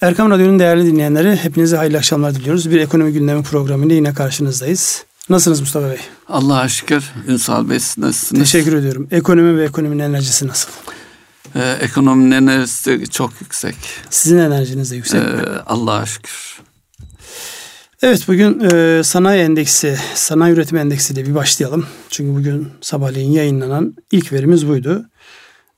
Erkam Radyo'nun değerli dinleyenleri hepinize hayırlı akşamlar diliyoruz. Bir ekonomi gündemi programıyla yine karşınızdayız. Nasılsınız Mustafa Bey? Allah'a şükür. Ünsal Bey siz nasılsınız? Teşekkür ediyorum. Ekonomi ve ekonominin enerjisi nasıl? Ee, ekonominin enerjisi çok yüksek. Sizin enerjiniz de yüksek ee, Allah'a şükür. Evet bugün e, sanayi endeksi, sanayi üretim endeksi ile bir başlayalım. Çünkü bugün sabahleyin yayınlanan ilk verimiz buydu.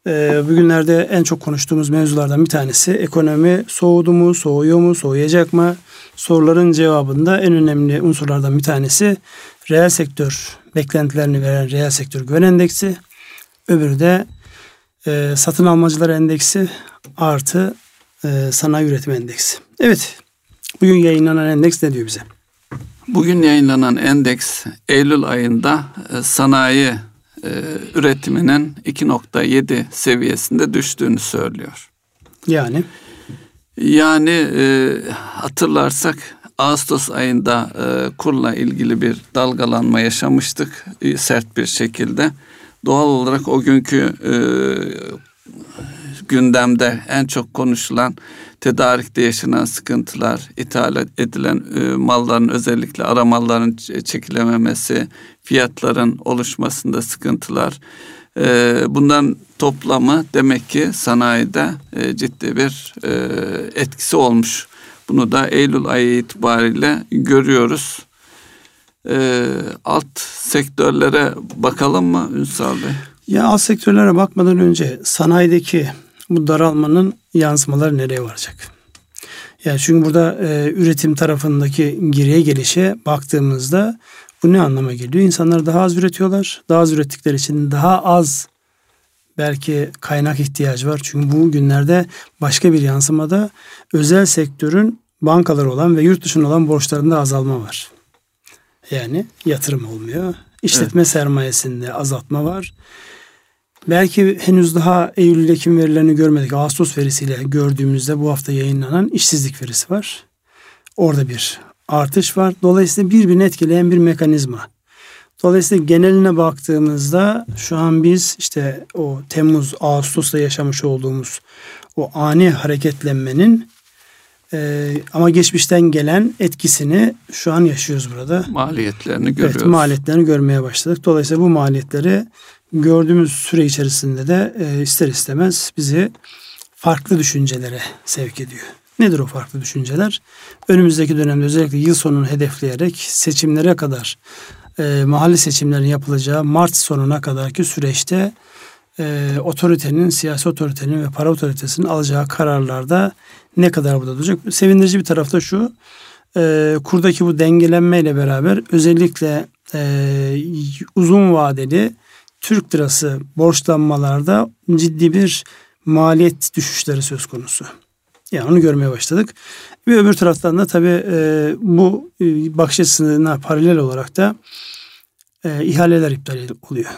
E, bugünlerde en çok konuştuğumuz mevzulardan bir tanesi ekonomi soğudu mu, soğuyor mu, soğuyacak mı? Soruların cevabında en önemli unsurlardan bir tanesi reel sektör beklentilerini veren reel sektör güven endeksi. Öbürü de e, satın almacılar endeksi artı e, sanayi üretim endeksi. Evet bugün yayınlanan endeks ne diyor bize? Bugün yayınlanan endeks Eylül ayında e, sanayi e, üretiminin 2.7 seviyesinde düştüğünü söylüyor. Yani? Yani e, hatırlarsak Ağustos ayında e, kurla ilgili bir dalgalanma yaşamıştık e, sert bir şekilde. Doğal olarak o günkü e, gündemde en çok konuşulan tedarikte yaşanan sıkıntılar, ithal edilen e, malların özellikle ara malların çekilememesi, fiyatların oluşmasında sıkıntılar. E, bundan toplamı demek ki sanayide e, ciddi bir etkisi olmuş. Bunu da Eylül ayı itibariyle görüyoruz. Alt sektörlere bakalım mı Ünsal Bey? Ya alt sektörlere bakmadan önce sanayideki bu daralmanın yansımaları nereye varacak? Yani çünkü burada e, üretim tarafındaki geriye gelişe baktığımızda bu ne anlama geliyor? İnsanlar daha az üretiyorlar. Daha az ürettikleri için daha az belki kaynak ihtiyacı var. Çünkü bu günlerde başka bir yansımada özel sektörün bankalar olan ve yurt dışında olan borçlarında azalma var. Yani yatırım olmuyor. İşletme evet. sermayesinde azaltma var. Belki henüz daha Eylül-Ekim verilerini görmedik. Ağustos verisiyle gördüğümüzde bu hafta yayınlanan işsizlik verisi var. Orada bir artış var. Dolayısıyla birbirini etkileyen bir mekanizma. Dolayısıyla geneline baktığımızda şu an biz işte o Temmuz, Ağustos'ta yaşamış olduğumuz o ani hareketlenmenin e, ama geçmişten gelen etkisini şu an yaşıyoruz burada. Maliyetlerini görüyoruz. Evet, maliyetlerini görmeye başladık. Dolayısıyla bu maliyetleri gördüğümüz süre içerisinde de e, ister istemez bizi farklı düşüncelere sevk ediyor. Nedir o farklı düşünceler? Önümüzdeki dönemde özellikle yıl sonunu hedefleyerek seçimlere kadar e, mahalle seçimlerinin yapılacağı Mart sonuna kadarki süreçte e, otoritenin, siyasi otoritenin ve para otoritesinin alacağı kararlarda ne kadar burada duracak? Sevindirici bir tarafta şu, e, kurdaki bu dengelenmeyle beraber özellikle e, uzun vadeli Türk lirası borçlanmalarda ciddi bir maliyet düşüşleri söz konusu. Yani onu görmeye başladık. Bir öbür taraftan da tabii e, bu e, bakış açısına paralel olarak da e, ihaleler iptal oluyor.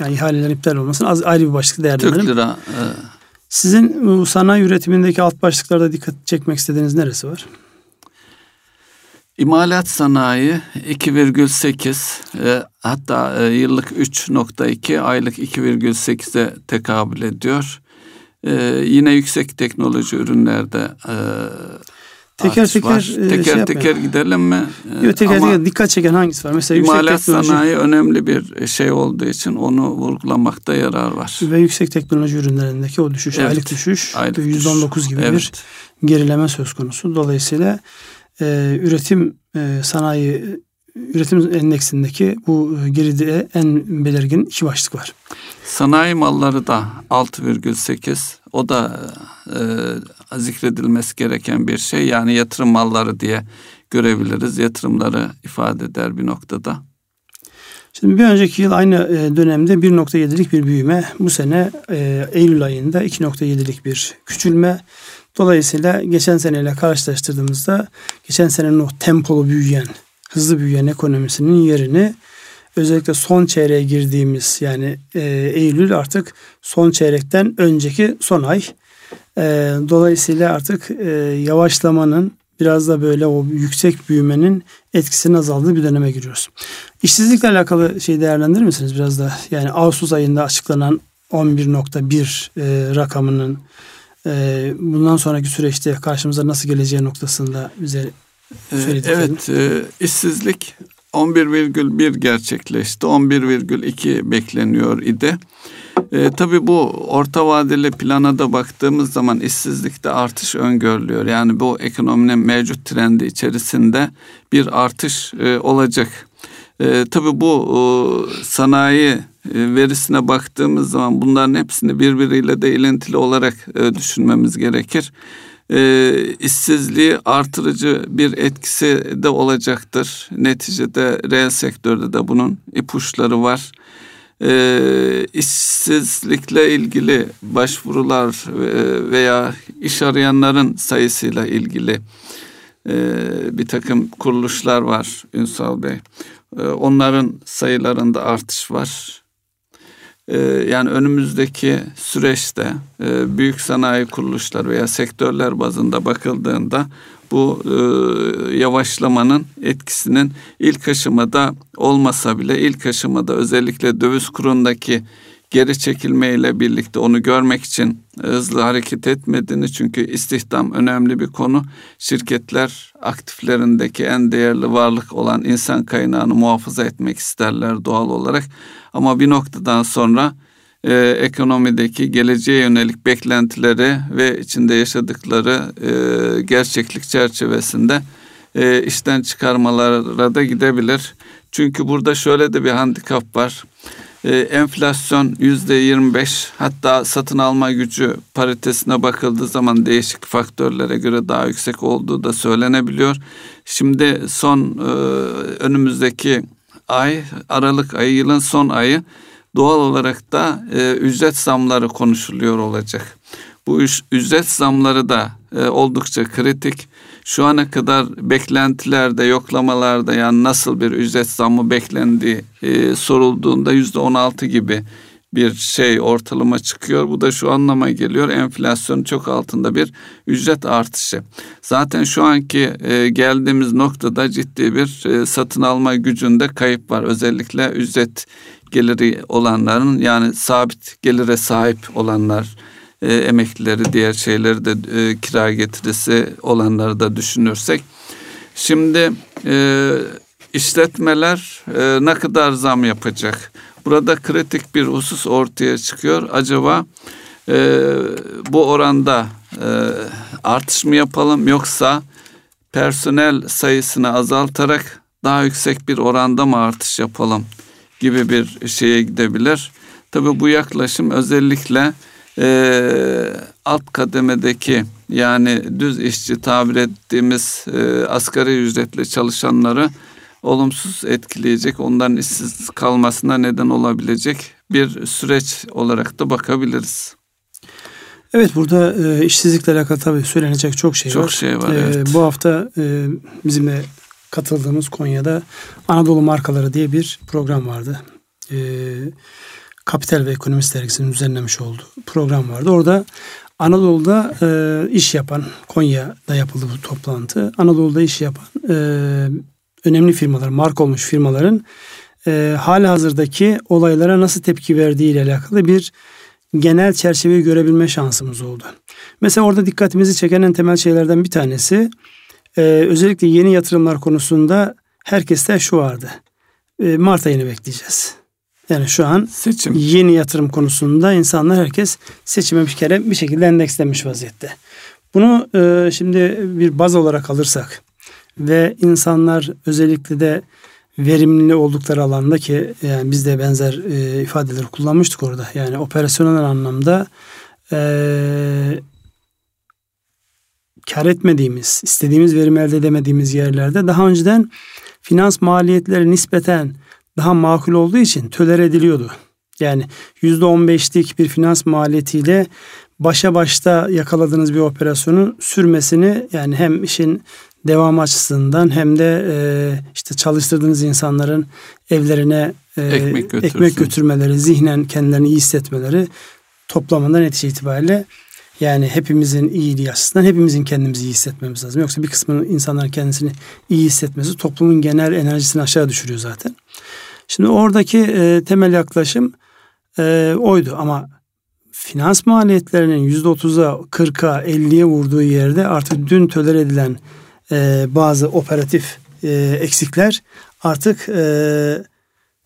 Yani ihaleler iptal olmasın az ayrı bir başlık değerlendirelim. Türk lira. E... Sizin bu sanayi üretimindeki alt başlıklarda dikkat çekmek istediğiniz neresi var? İmalat sanayi 2,8 e, hatta e, yıllık 3,2 aylık 2,8'e tekabül ediyor. E, yine yüksek teknoloji ürünlerde e, teker teker var. E, teker şey teker gidelim mi? Yok teker Ama teker dikkat çeken hangisi var? Mesela imalat yüksek teknoloji sanayi önemli bir şey olduğu için onu vurgulamakta yarar var. Ve yüksek teknoloji ürünlerindeki o düşüş, evet. aylık düşüş aylık %19 düşüş. gibi evet. bir gerileme söz konusu. Dolayısıyla e, üretim e, sanayi üretim endeksindeki bu geride en belirgin iki başlık var. Sanayi malları da 6,8 o da e, zikredilmesi gereken bir şey. Yani yatırım malları diye görebiliriz. Yatırımları ifade eder bir noktada. Şimdi bir önceki yıl aynı e, dönemde 1.7'lik bir büyüme. Bu sene e, Eylül ayında 2.7'lik bir küçülme. Dolayısıyla geçen seneyle karşılaştırdığımızda geçen senenin o tempolu büyüyen, hızlı büyüyen ekonomisinin yerini özellikle son çeyreğe girdiğimiz yani e, Eylül artık son çeyrekten önceki son ay. E, dolayısıyla artık e, yavaşlamanın biraz da böyle o yüksek büyümenin etkisinin azaldığı bir döneme giriyoruz. İşsizlikle alakalı şey değerlendirir misiniz biraz da? Yani Ağustos ayında açıklanan 11.1 e, rakamının e, bundan sonraki süreçte karşımıza nasıl geleceği noktasında bize söylediklerini. Evet, e, işsizlik 11,1 gerçekleşti. 11,2 bekleniyor idi. E, tabii bu orta vadeli plana da baktığımız zaman işsizlikte artış öngörülüyor. Yani bu ekonominin mevcut trendi içerisinde bir artış e, olacak. E, tabii bu e, sanayi verisine baktığımız zaman bunların hepsini birbiriyle de ilintili olarak e, düşünmemiz gerekir. E, işsizliği artırıcı bir etkisi de olacaktır. Neticede reel sektörde de bunun ipuçları var e, işsizlikle ilgili başvurular veya iş arayanların sayısıyla ilgili e, bir takım kuruluşlar var Ünsal Bey. E, onların sayılarında artış var. E, yani önümüzdeki süreçte e, büyük sanayi kuruluşlar veya sektörler bazında bakıldığında bu e, yavaşlamanın etkisinin ilk aşamada olmasa bile ilk aşamada özellikle döviz kurundaki geri çekilmeyle birlikte onu görmek için hızlı hareket etmediğini çünkü istihdam önemli bir konu. Şirketler aktiflerindeki en değerli varlık olan insan kaynağını muhafaza etmek isterler doğal olarak. Ama bir noktadan sonra e, ekonomideki geleceğe yönelik beklentileri ve içinde yaşadıkları e, gerçeklik çerçevesinde e, işten çıkarmalara da gidebilir. Çünkü burada şöyle de bir handikap var. E, enflasyon yüzde 25 hatta satın alma gücü paritesine bakıldığı zaman değişik faktörlere göre daha yüksek olduğu da söylenebiliyor. Şimdi son e, önümüzdeki ay Aralık ayı yılın son ayı doğal olarak da e, ücret zamları konuşuluyor olacak. Bu ücret zamları da e, oldukça kritik. Şu ana kadar beklentilerde, yoklamalarda yani nasıl bir ücret zammı beklendiği e, sorulduğunda yüzde on altı gibi bir şey ortalama çıkıyor. Bu da şu anlama geliyor. Enflasyon çok altında bir ücret artışı. Zaten şu anki e, geldiğimiz noktada ciddi bir e, satın alma gücünde kayıp var. Özellikle ücret geliri olanların yani sabit gelire sahip olanlar e, emeklileri diğer şeyleri de e, kira getirisi olanları da düşünürsek şimdi e, işletmeler e, ne kadar zam yapacak? Burada kritik bir husus ortaya çıkıyor. Acaba e, bu oranda e, artış mı yapalım yoksa personel sayısını azaltarak daha yüksek bir oranda mı artış yapalım? gibi bir şeye gidebilir. Tabii bu yaklaşım özellikle e, alt kademedeki yani düz işçi tabir ettiğimiz e, asgari ücretle çalışanları olumsuz etkileyecek, onların işsiz kalmasına neden olabilecek bir süreç olarak da bakabiliriz. Evet burada e, işsizlikle alakalı tabii söylenecek çok şey çok var. Çok şey var e, evet. Bu hafta e, bizimle katıldığımız Konya'da Anadolu Markaları diye bir program vardı. E, Kapital ve Ekonomist Dergisi'nin düzenlemiş olduğu program vardı. Orada Anadolu'da e, iş yapan, Konya'da yapıldı bu toplantı. Anadolu'da iş yapan e, önemli firmalar, marka olmuş firmaların e, hali hazırdaki olaylara nasıl tepki verdiği ile alakalı bir genel çerçeveyi görebilme şansımız oldu. Mesela orada dikkatimizi çeken en temel şeylerden bir tanesi e, özellikle yeni yatırımlar konusunda herkeste şu vardı. E, Mart ayını bekleyeceğiz. Yani şu an Seçim. yeni yatırım konusunda insanlar herkes seçime bir kere bir şekilde endekslenmiş vaziyette. Bunu e, şimdi bir baz olarak alırsak ve insanlar özellikle de verimli oldukları alanda ki yani biz de benzer e, ifadeleri kullanmıştık orada. Yani operasyonel anlamda e, kar etmediğimiz, istediğimiz verim elde edemediğimiz yerlerde daha önceden finans maliyetleri nispeten daha makul olduğu için töler ediliyordu. Yani %15'lik bir finans maliyetiyle başa başta yakaladığınız bir operasyonun sürmesini yani hem işin devam açısından hem de e, işte çalıştırdığınız insanların evlerine e, ekmek, ekmek götürmeleri, zihnen kendilerini iyi hissetmeleri toplamında netice itibariyle yani hepimizin iyiliği açısından hepimizin kendimizi iyi hissetmemiz lazım. Yoksa bir kısmının insanların kendisini iyi hissetmesi toplumun genel enerjisini aşağı düşürüyor zaten. Şimdi oradaki e, temel yaklaşım e, oydu ama finans maliyetlerinin %30'a, 40'a, 50'ye vurduğu yerde artık dün töler edilen e, bazı operatif e, eksikler artık e,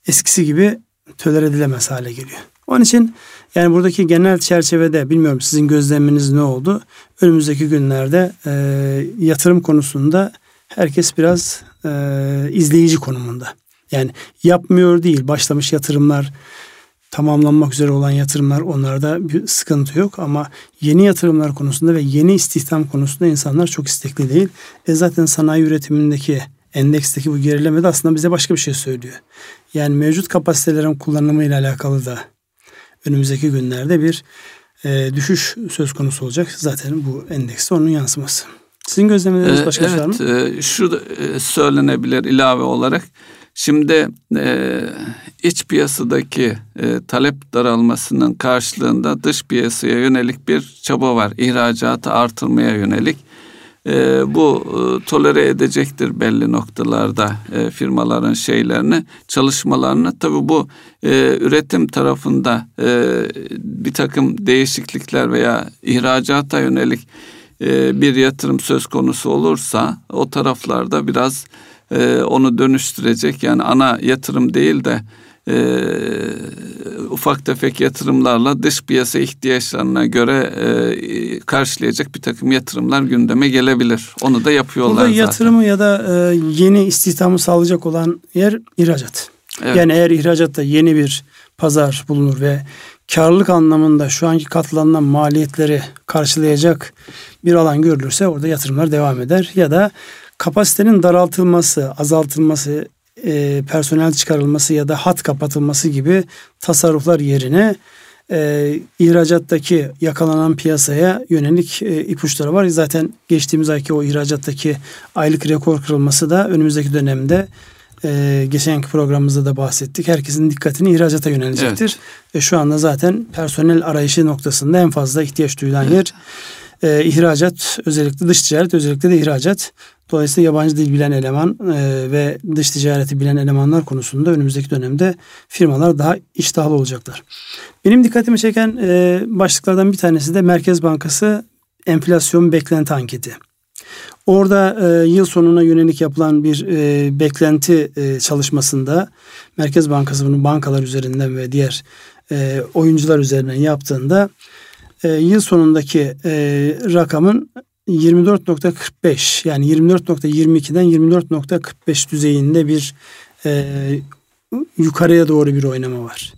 eskisi gibi töler edilemez hale geliyor. Onun için yani buradaki genel çerçevede bilmiyorum sizin gözleminiz ne oldu? Önümüzdeki günlerde e, yatırım konusunda herkes biraz e, izleyici konumunda. Yani yapmıyor değil başlamış yatırımlar tamamlanmak üzere olan yatırımlar onlarda bir sıkıntı yok ama yeni yatırımlar konusunda ve yeni istihdam konusunda insanlar çok istekli değil. E zaten sanayi üretimindeki endeksteki bu gerileme de aslında bize başka bir şey söylüyor. Yani mevcut kapasitelerin kullanımı ile alakalı da önümüzdeki günlerde bir e, düşüş söz konusu olacak. Zaten bu endekste onun yansıması. Sizin gözlemleriniz başka evet, şey var mı? E, şu e, söylenebilir ilave olarak. Şimdi e, iç piyasadaki e, talep daralmasının karşılığında dış piyasaya yönelik bir çaba var. İhracatı artırmaya yönelik. E, bu e, tolere edecektir belli noktalarda e, firmaların şeylerini, çalışmalarını. Tabii bu e, üretim tarafında e, bir takım değişiklikler veya ihracata yönelik e, bir yatırım söz konusu olursa o taraflarda biraz e, onu dönüştürecek. Yani ana yatırım değil de e, ufak tefek yatırımlarla dış piyasa ihtiyaçlarına göre e, karşılayacak bir takım yatırımlar gündeme gelebilir. Onu da yapıyorlar Burada yatırımı ya da e, yeni istihdamı sağlayacak olan yer ihracat. Evet. Yani eğer ihracatta yeni bir pazar bulunur ve karlılık anlamında şu anki katlanılan maliyetleri karşılayacak bir alan görülürse orada yatırımlar devam eder. Ya da kapasitenin daraltılması, azaltılması, e, personel çıkarılması ya da hat kapatılması gibi tasarruflar yerine e, ihracattaki yakalanan piyasaya yönelik e, ipuçları var. Zaten geçtiğimiz ayki o ihracattaki aylık rekor kırılması da önümüzdeki dönemde e, geçenki programımızda da bahsettik. Herkesin dikkatini ihracata yönelecektir. Evet. Ve şu anda zaten personel arayışı noktasında en fazla ihtiyaç duyulan evet. yer e, ihracat özellikle dış ticaret özellikle de ihracat. Dolayısıyla yabancı dil bilen eleman e, ve dış ticareti bilen elemanlar konusunda önümüzdeki dönemde firmalar daha iştahlı olacaklar. Benim dikkatimi çeken e, başlıklardan bir tanesi de Merkez Bankası enflasyon beklenti anketi. Orada e, yıl sonuna yönelik yapılan bir e, beklenti e, çalışmasında Merkez Bankası bunu bankalar üzerinden ve diğer e, oyuncular üzerinden yaptığında e, yıl sonundaki e, rakamın 24.45 yani 24.22'den 24.45 düzeyinde bir e, yukarıya doğru bir oynama var.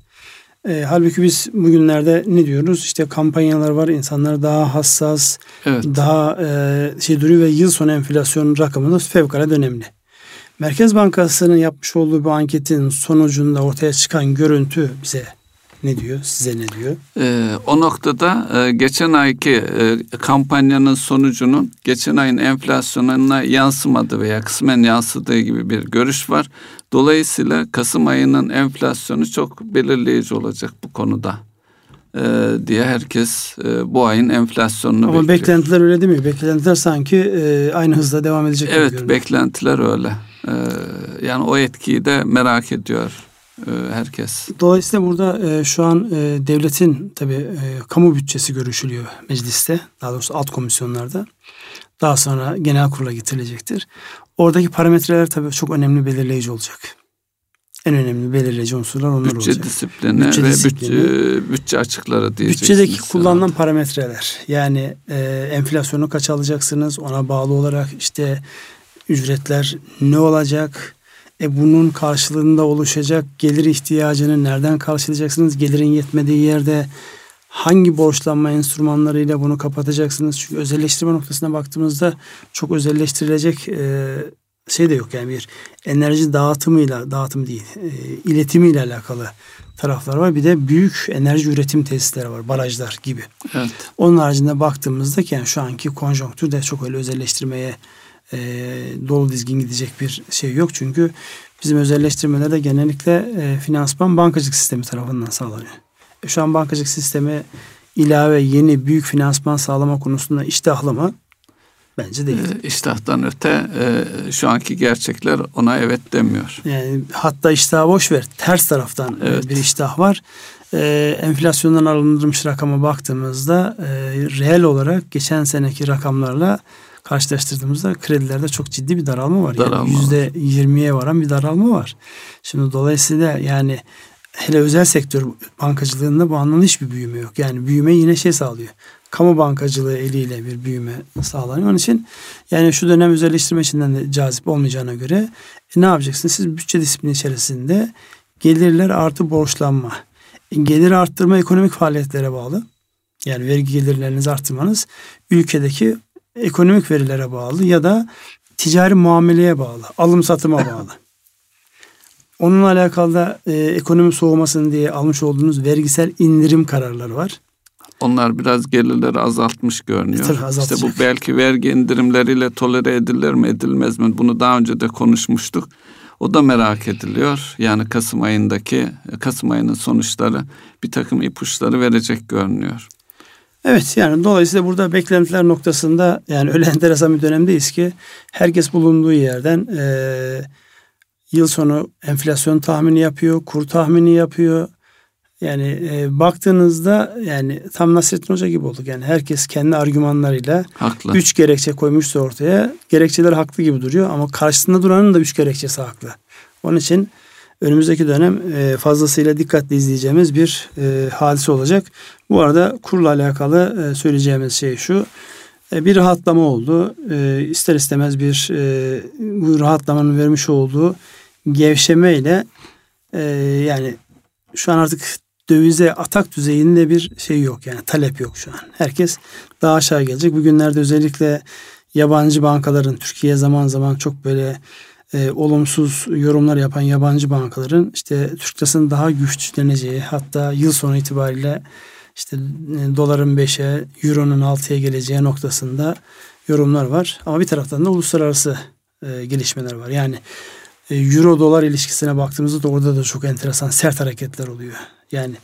E, halbuki biz bugünlerde ne diyoruz? İşte kampanyalar var, insanlar daha hassas, evet. daha e, şey duruyor ve yıl sonu enflasyon rakamı da fevkalade önemli. Merkez Bankası'nın yapmış olduğu bu anketin sonucunda ortaya çıkan görüntü bize ne diyor? Size ne diyor? Ee, o noktada e, geçen ayki e, kampanyanın sonucunun geçen ayın enflasyonuna yansımadı veya kısmen yansıdığı gibi bir görüş var. Dolayısıyla Kasım ayının enflasyonu çok belirleyici olacak bu konuda e, diye herkes e, bu ayın enflasyonunu Ama bekliyor. beklentiler öyle değil mi? Beklentiler sanki e, aynı hızla devam edecek. Evet beklentiler öyle. E, yani o etkiyi de merak ediyor herkes. Dolayısıyla burada e, şu an e, devletin tabi e, kamu bütçesi görüşülüyor mecliste. Daha doğrusu alt komisyonlarda. Daha sonra genel kurula getirilecektir. Oradaki parametreler tabii çok önemli belirleyici olacak. En önemli belirleyici unsurlar onlar bütçe olacak. Disiplini bütçe ve disiplini bütçe, bütçe açıkları diyeceksiniz. Bütçedeki kullanılan parametreler. Yani e, enflasyonu kaç alacaksınız? Ona bağlı olarak işte ücretler ne olacak? E bunun karşılığında oluşacak gelir ihtiyacını nereden karşılayacaksınız? Gelirin yetmediği yerde hangi borçlanma enstrümanlarıyla bunu kapatacaksınız? Çünkü özelleştirme noktasına baktığımızda çok özelleştirilecek e, şey de yok. Yani bir enerji dağıtımıyla, dağıtım değil, e, iletimiyle alakalı taraflar var. Bir de büyük enerji üretim tesisleri var, barajlar gibi. Evet. Onun haricinde baktığımızda yani şu anki konjonktürde çok öyle özelleştirmeye e, dolu dizgin gidecek bir şey yok. Çünkü bizim özelleştirmelerde genellikle e, finansman bankacılık sistemi tarafından sağlanıyor. E, şu an bankacılık sistemi ilave yeni büyük finansman sağlama konusunda iştahlı mı? Bence değil. E, iştahtan öte e, şu anki gerçekler ona evet demiyor. Yani hatta iştahı boş ver. Ters taraftan e, evet. bir iştah var. e, enflasyondan alındırılmış rakama baktığımızda e, reel olarak geçen seneki rakamlarla karşılaştırdığımızda kredilerde çok ciddi bir daralma var. Daralma yani yüzde yirmiye varan bir daralma var. Şimdi dolayısıyla yani hele özel sektör bankacılığında bu anlamda hiçbir büyüme yok. Yani büyüme yine şey sağlıyor. Kamu bankacılığı eliyle bir büyüme sağlanıyor. Onun için yani şu dönem özelleştirme içinden de cazip olmayacağına göre e, ne yapacaksınız? Siz bütçe disiplini içerisinde gelirler artı borçlanma. E, gelir arttırma ekonomik faaliyetlere bağlı. Yani vergi gelirlerinizi arttırmanız ülkedeki ekonomik verilere bağlı ya da ticari muameleye bağlı, alım satıma bağlı. Onunla alakalı da e, ekonomi soğumasın diye almış olduğunuz vergisel indirim kararları var. Onlar biraz gelirleri azaltmış görünüyor. Tabii, işte bu belki vergi indirimleriyle tolere edilir mi edilmez mi? Bunu daha önce de konuşmuştuk. O da merak ediliyor. Yani Kasım ayındaki Kasım ayının sonuçları bir takım ipuçları verecek görünüyor. Evet yani dolayısıyla burada beklentiler noktasında yani öyle enteresan bir dönemdeyiz ki herkes bulunduğu yerden e, yıl sonu enflasyon tahmini yapıyor, kur tahmini yapıyor. Yani e, baktığınızda yani tam Nasrettin Hoca gibi olduk. Yani herkes kendi argümanlarıyla haklı. üç gerekçe koymuşsa ortaya. Gerekçeler haklı gibi duruyor ama karşısında duranın da üç gerekçesi haklı. Onun için önümüzdeki dönem e, fazlasıyla dikkatli izleyeceğimiz bir e, hadise olacak. Bu arada kurla alakalı e, söyleyeceğimiz şey şu. Bir rahatlama oldu. İster istemez bir bu rahatlamanın vermiş olduğu gevşemeyle yani şu an artık dövize atak düzeyinde bir şey yok yani talep yok şu an. Herkes daha aşağı gelecek. Bugünlerde özellikle yabancı bankaların Türkiye zaman zaman çok böyle e, olumsuz yorumlar yapan yabancı bankaların işte Türk lirasının daha güçleneceği hatta yıl sonu itibariyle işte e, doların 5'e, euronun 6'ya geleceği noktasında yorumlar var. Ama bir taraftan da uluslararası e, gelişmeler var. Yani e, euro dolar ilişkisine baktığımızda da orada da çok enteresan sert hareketler oluyor. Yani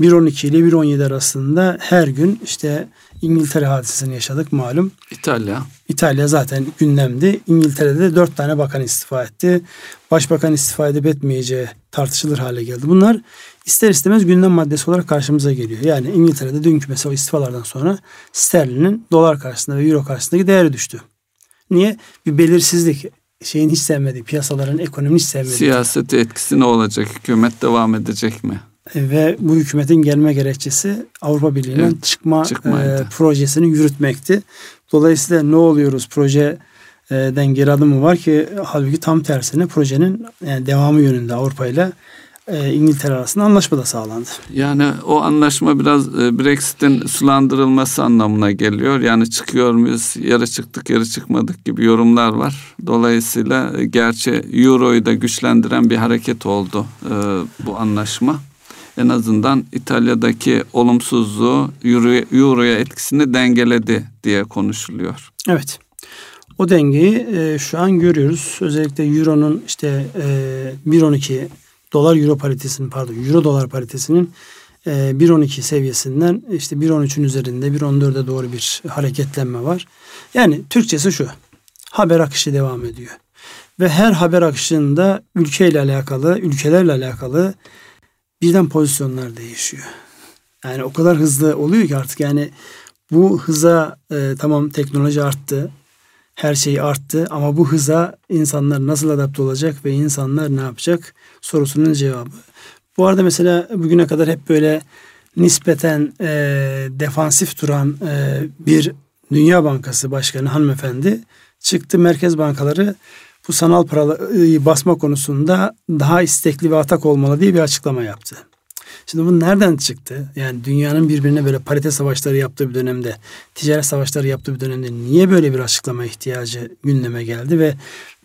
1.12 ile 1.17 arasında her gün işte İngiltere hadisesini yaşadık malum. İtalya. İtalya zaten gündemdi. İngiltere'de dört tane bakan istifa etti. Başbakan istifa edip etmeyeceği tartışılır hale geldi. Bunlar ister istemez gündem maddesi olarak karşımıza geliyor. Yani İngiltere'de dünkü mesela o istifalardan sonra sterlinin dolar karşısında ve euro karşısındaki değeri düştü. Niye? Bir belirsizlik şeyin hiç sevmediği, piyasaların ekonominin hiç sevmediği. Siyaseti etkisi ne olacak? Hükümet devam edecek mi? ve bu hükümetin gelme gerekçesi Avrupa Birliği'nin evet, çıkma e, projesini yürütmekti. Dolayısıyla ne oluyoruz projeden geri adımı var ki halbuki tam tersine projenin yani devamı yönünde Avrupa ile e, İngiltere arasında anlaşma da sağlandı. Yani o anlaşma biraz e, Brexit'in sulandırılması anlamına geliyor. Yani çıkıyor muyuz, yarı çıktık, yarı çıkmadık gibi yorumlar var. Dolayısıyla e, gerçi Euro'yu da güçlendiren bir hareket oldu e, bu anlaşma en azından İtalya'daki olumsuzluğu Euro'ya Euro etkisini dengeledi diye konuşuluyor. Evet. O dengeyi e, şu an görüyoruz. Özellikle Euro'nun işte e, 1.12 dolar Euro paritesinin pardon Euro dolar paritesinin e, 1.12 seviyesinden işte 1.13'ün üzerinde 1.14'e doğru bir hareketlenme var. Yani Türkçesi şu. Haber akışı devam ediyor. Ve her haber akışında ülkeyle alakalı, ülkelerle alakalı birden pozisyonlar değişiyor. Yani o kadar hızlı oluyor ki artık yani bu hıza e, tamam teknoloji arttı. Her şey arttı ama bu hıza insanlar nasıl adapte olacak ve insanlar ne yapacak sorusunun cevabı. Bu arada mesela bugüne kadar hep böyle nispeten e, defansif duran e, bir Dünya Bankası Başkanı hanımefendi çıktı merkez bankaları bu sanal parayı basma konusunda daha istekli ve atak olmalı diye bir açıklama yaptı. Şimdi bu nereden çıktı? Yani dünyanın birbirine böyle parite savaşları yaptığı bir dönemde, ticaret savaşları yaptığı bir dönemde niye böyle bir açıklama ihtiyacı gündeme geldi ve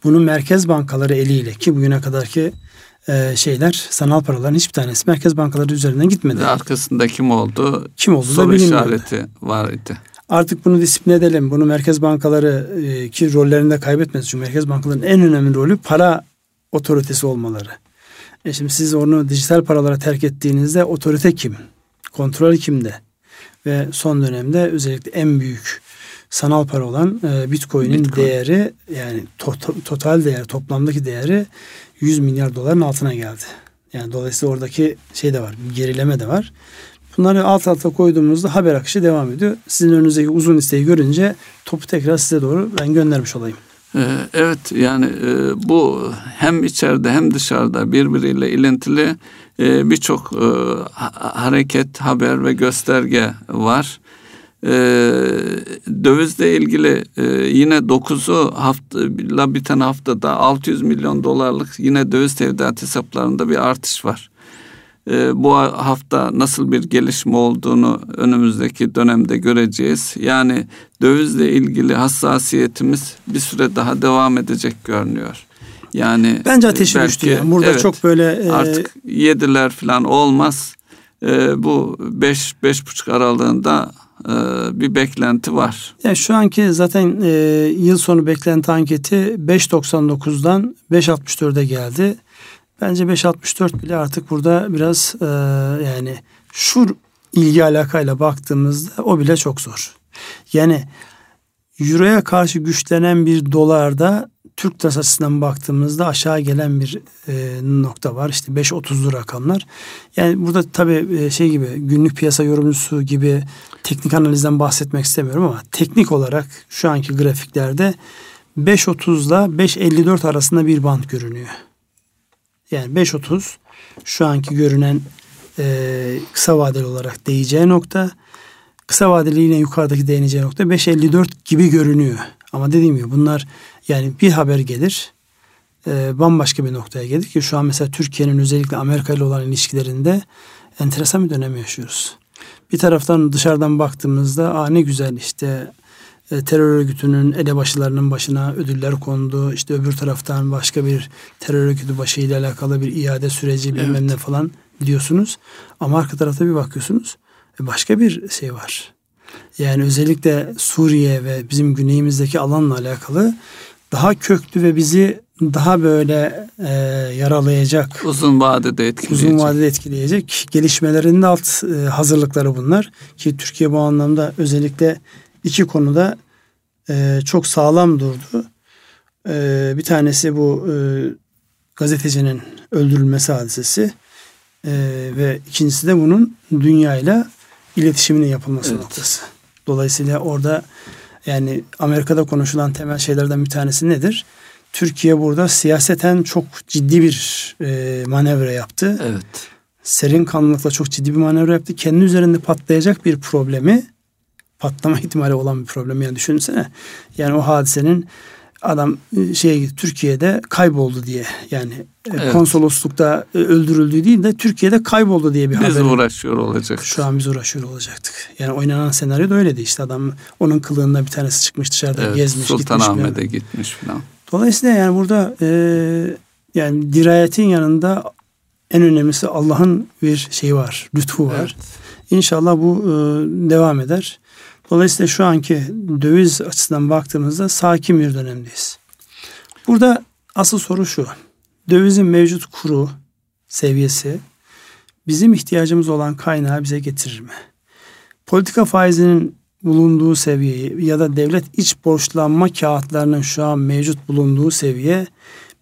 bunu merkez bankaları eliyle ki bugüne kadarki e, şeyler sanal paraların hiçbir tanesi merkez bankaları üzerinden gitmedi. Arkasında kim oldu? Kim oldu Soru işareti var idi. Artık bunu disiplin edelim. Bunu merkez bankaları e, ki rollerinde kaybetmez. Çünkü merkez bankaların en önemli rolü para otoritesi olmaları. E şimdi siz onu dijital paralara terk ettiğinizde otorite kim? Kontrol kimde? Ve son dönemde özellikle en büyük sanal para olan e, Bitcoin'in Bitcoin. değeri yani to- total değer toplamdaki değeri 100 milyar doların altına geldi. Yani dolayısıyla oradaki şey de var, gerileme de var. Bunları alt alta koyduğumuzda haber akışı devam ediyor. Sizin önünüzdeki uzun listeyi görünce topu tekrar size doğru ben göndermiş olayım. Ee, evet yani e, bu hem içeride hem dışarıda birbiriyle ilintili e, birçok e, hareket, haber ve gösterge var. Dövizle ilgili yine 9'u hafta biten haftada 600 milyon dolarlık yine döviz tevdiat hesaplarında bir artış var. Ee, bu hafta nasıl bir gelişme olduğunu önümüzdeki dönemde göreceğiz. Yani dövizle ilgili hassasiyetimiz bir süre daha devam edecek görünüyor. Yani bence ateşi belki, düştü. Yani. Burada evet, çok böyle e... artık yediler falan olmaz. E, bu beş beş buçuk aralığında e, bir beklenti var. Yani şu anki zaten e, yıl sonu beklenti anketi 5.99'dan 5.64'e geldi. Bence 5.64 bile artık burada biraz e, yani şu ilgi alakayla baktığımızda o bile çok zor. Yani Euro'ya karşı güçlenen bir dolarda Türk lirası açısından baktığımızda aşağı gelen bir e, nokta var. İşte 5.30'lu rakamlar. Yani burada tabii e, şey gibi günlük piyasa yorumcusu gibi teknik analizden bahsetmek istemiyorum ama teknik olarak şu anki grafiklerde 5.30 ile 5.54 arasında bir band görünüyor. Yani 5.30 şu anki görünen e, kısa vadeli olarak değeceği nokta. Kısa vadeli yine yukarıdaki değineceği nokta 5.54 gibi görünüyor. Ama dediğim gibi bunlar yani bir haber gelir e, bambaşka bir noktaya gelir ki şu an mesela Türkiye'nin özellikle Amerika ile olan ilişkilerinde enteresan bir dönem yaşıyoruz. Bir taraftan dışarıdan baktığımızda Aa ne güzel işte e, terör örgütünün elebaşılarının başına ödüller kondu. İşte öbür taraftan başka bir terör örgütü başıyla alakalı bir iade süreci bilmem evet. ne falan diyorsunuz. Ama arka tarafta bir bakıyorsunuz e, başka bir şey var. Yani özellikle Suriye ve bizim güneyimizdeki alanla alakalı daha köklü ve bizi daha böyle e, yaralayacak. Uzun vadede etkileyecek. Uzun vadede etkileyecek gelişmelerin de alt e, hazırlıkları bunlar. Ki Türkiye bu anlamda özellikle iki konuda e, çok sağlam durdu. E, bir tanesi bu e, gazetecinin öldürülmesi hadisesi e, ve ikincisi de bunun dünyayla iletişiminin yapılması evet. noktası. Dolayısıyla orada yani Amerika'da konuşulan temel şeylerden bir tanesi nedir? Türkiye burada siyaseten çok ciddi bir e, manevra yaptı. Evet. Serin kanlılıkla çok ciddi bir manevra yaptı. Kendi üzerinde patlayacak bir problemi patlama ihtimali olan bir problem yani düşünsene. Yani o hadisenin adam şey Türkiye'de kayboldu diye yani e, evet. konsoloslukta e, öldürüldüğü değil de Türkiye'de kayboldu diye bir haber. Biz uğraşıyor olacak. Şu an biz uğraşıyor olacaktık. Yani oynanan senaryo da öyleydi işte adam onun kılığında bir tanesi çıkmış dışarıda evet, gezmiş Sultanahmet'e gitmiş falan. Dolayısıyla yani burada e, yani dirayetin yanında en önemlisi Allah'ın bir şeyi var, lütfu var. Evet. İnşallah bu e, devam eder. Dolayısıyla şu anki döviz açısından baktığımızda sakin bir dönemdeyiz. Burada asıl soru şu. Dövizin mevcut kuru seviyesi bizim ihtiyacımız olan kaynağı bize getirir mi? Politika faizinin bulunduğu seviyeyi ya da devlet iç borçlanma kağıtlarının şu an mevcut bulunduğu seviye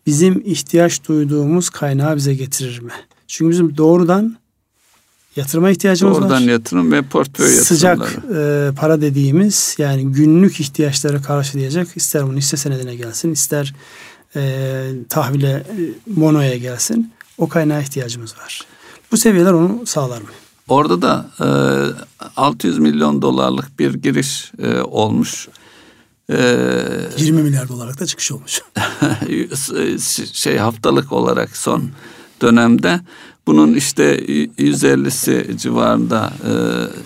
bizim ihtiyaç duyduğumuz kaynağı bize getirir mi? Çünkü bizim doğrudan yatırıma ihtiyacımız Oradan var. Oradan yatırım ve portföy yatırımları. Sıcak e, para dediğimiz yani günlük ihtiyaçları karşılayacak ister bunu hisse senedine gelsin ister e, tahvile e, monoya gelsin o kaynağa ihtiyacımız var. Bu seviyeler onu sağlar mı? Orada da e, 600 milyon dolarlık bir giriş e, olmuş. E, 20 milyar dolarlık da çıkış olmuş. şey haftalık olarak son dönemde bunun işte 150'si civarında e,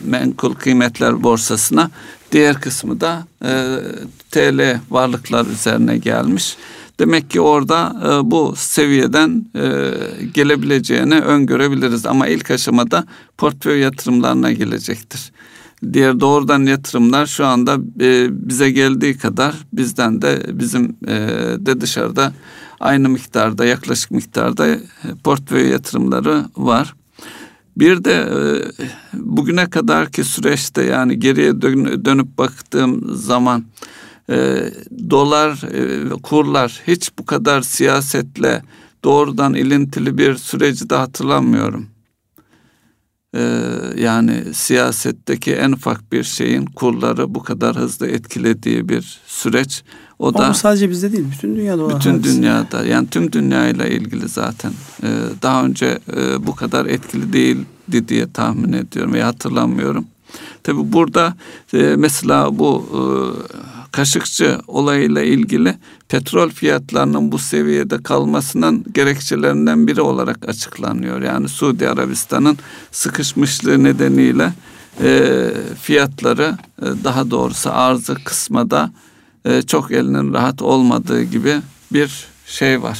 menkul kıymetler borsasına diğer kısmı da e, TL varlıklar üzerine gelmiş. Demek ki orada e, bu seviyeden e, gelebileceğini öngörebiliriz ama ilk aşamada portföy yatırımlarına gelecektir. Diğer doğrudan yatırımlar şu anda e, bize geldiği kadar bizden de bizim e, de dışarıda aynı miktarda yaklaşık miktarda e, portföy yatırımları var. Bir de e, bugüne kadarki süreçte yani geriye dönüp baktığım zaman e, dolar kurlar hiç bu kadar siyasetle doğrudan ilintili bir süreci de hatırlamıyorum. Yani siyasetteki en ufak bir şeyin kurları bu kadar hızlı etkilediği bir süreç. O Ama da sadece bizde değil, bütün dünyada olan. Bütün hadise. dünyada, yani tüm dünyayla ilgili zaten. Ee, daha önce e, bu kadar etkili değildi diye tahmin ediyorum ve hatırlamıyorum. Tabi burada e, mesela bu e, Kaşıkçı olayıyla ilgili petrol fiyatlarının bu seviyede kalmasının gerekçelerinden biri olarak açıklanıyor. Yani Suudi Arabistan'ın sıkışmışlığı nedeniyle e, fiyatları e, daha doğrusu arzı kısmada e, çok elinin rahat olmadığı gibi bir şey var.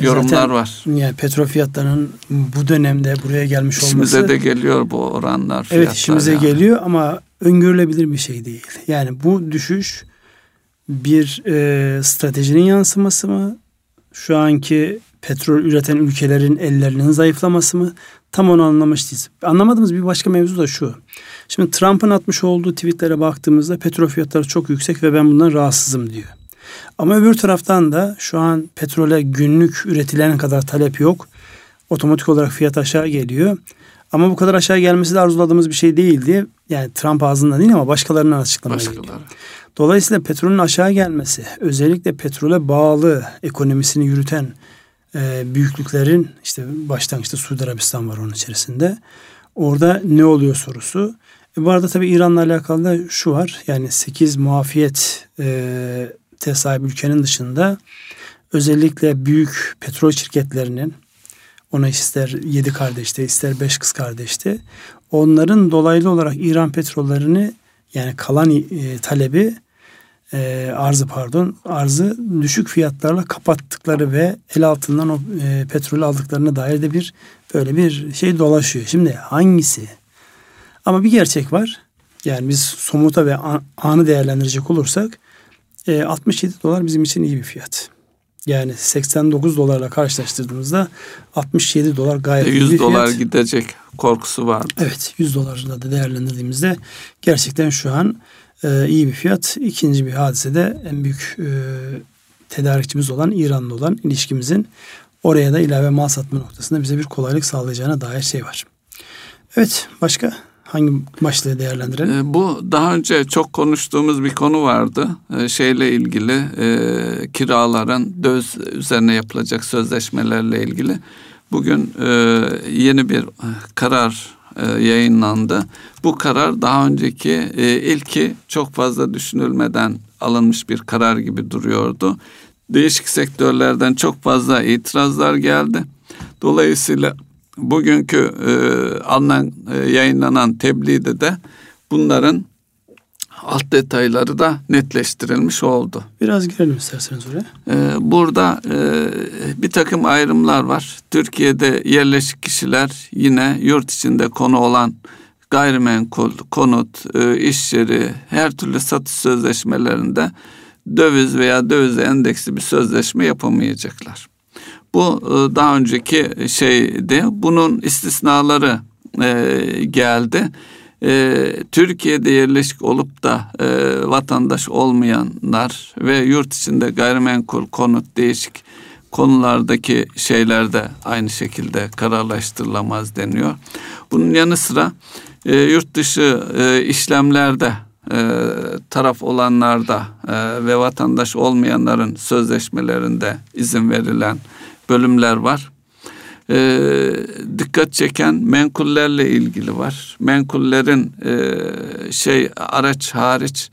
Yorumlar Zaten, var. Yani petrol fiyatlarının bu dönemde buraya gelmiş olması. İşimize de geliyor bu oranlar. Evet işimize yani. geliyor ama öngörülebilir bir şey değil. Yani bu düşüş bir e, stratejinin yansıması mı? Şu anki petrol üreten ülkelerin ellerinin zayıflaması mı? Tam onu anlamış değiliz. Anlamadığımız bir başka mevzu da şu. Şimdi Trump'ın atmış olduğu tweetlere baktığımızda petrol fiyatları çok yüksek ve ben bundan rahatsızım diyor. Ama öbür taraftan da şu an petrole günlük üretilen kadar talep yok. Otomatik olarak fiyat aşağı geliyor. Ama bu kadar aşağı gelmesi de arzuladığımız bir şey değildi. Yani Trump ağzından değil ama başkalarından açıklama Başkaları. Dolayısıyla petrolün aşağı gelmesi, özellikle petrole bağlı ekonomisini yürüten e, büyüklüklerin işte başlangıçta Suudi Arabistan var onun içerisinde. Orada ne oluyor sorusu. E, bu arada tabii İran'la alakalı da şu var. Yani 8 muafiyet e, sahip ülkenin dışında özellikle büyük petrol şirketlerinin ona ister yedi kardeşte ister beş kız kardeşte onların dolaylı olarak İran petrollerini yani kalan e, talebi e, arzı pardon arzı düşük fiyatlarla kapattıkları ve el altından o e, petrolü aldıklarına dair de bir böyle bir şey dolaşıyor. Şimdi hangisi? Ama bir gerçek var. Yani biz somuta ve anı değerlendirecek olursak e, 67 dolar bizim için iyi bir fiyat. Yani 89 dolarla karşılaştırdığımızda 67 dolar gayet 100 iyi bir dolar fiyat. gidecek korkusu var. Evet 100 dolarla da değerlendirdiğimizde gerçekten şu an e, iyi bir fiyat. İkinci bir hadise de en büyük e, tedarikçimiz olan İran'la olan ilişkimizin oraya da ilave mal satma noktasında bize bir kolaylık sağlayacağına dair şey var. Evet başka? Hangi başlığı değerlendirelim? E, bu daha önce çok konuştuğumuz bir konu vardı. E, şeyle ilgili e, kiraların döviz üzerine yapılacak sözleşmelerle ilgili. Bugün e, yeni bir karar e, yayınlandı. Bu karar daha önceki ilki çok fazla düşünülmeden alınmış bir karar gibi duruyordu. Değişik sektörlerden çok fazla itirazlar geldi. Dolayısıyla bugünkü e, alınan e, yayınlanan tebliğde de bunların alt detayları da netleştirilmiş oldu. Biraz girelim isterseniz oraya. Ee, burada e, bir takım ayrımlar var. Türkiye'de yerleşik kişiler yine yurt içinde konu olan gayrimenkul, konut, e, iş yeri, her türlü satış sözleşmelerinde döviz veya döviz endeksli bir sözleşme yapamayacaklar. Bu e, daha önceki şeydi. Bunun istisnaları e, geldi e, Türkiye'de yerleşik olup da e, vatandaş olmayanlar ve yurt içinde gayrimenkul konut değişik konulardaki şeyler de aynı şekilde kararlaştırılamaz deniyor. Bunun yanı sıra e, yurt dışı e, işlemlerde e, taraf olanlarda e, ve vatandaş olmayanların sözleşmelerinde izin verilen bölümler var e, dikkat çeken menkullerle ilgili var. Menkullerin e, şey araç hariç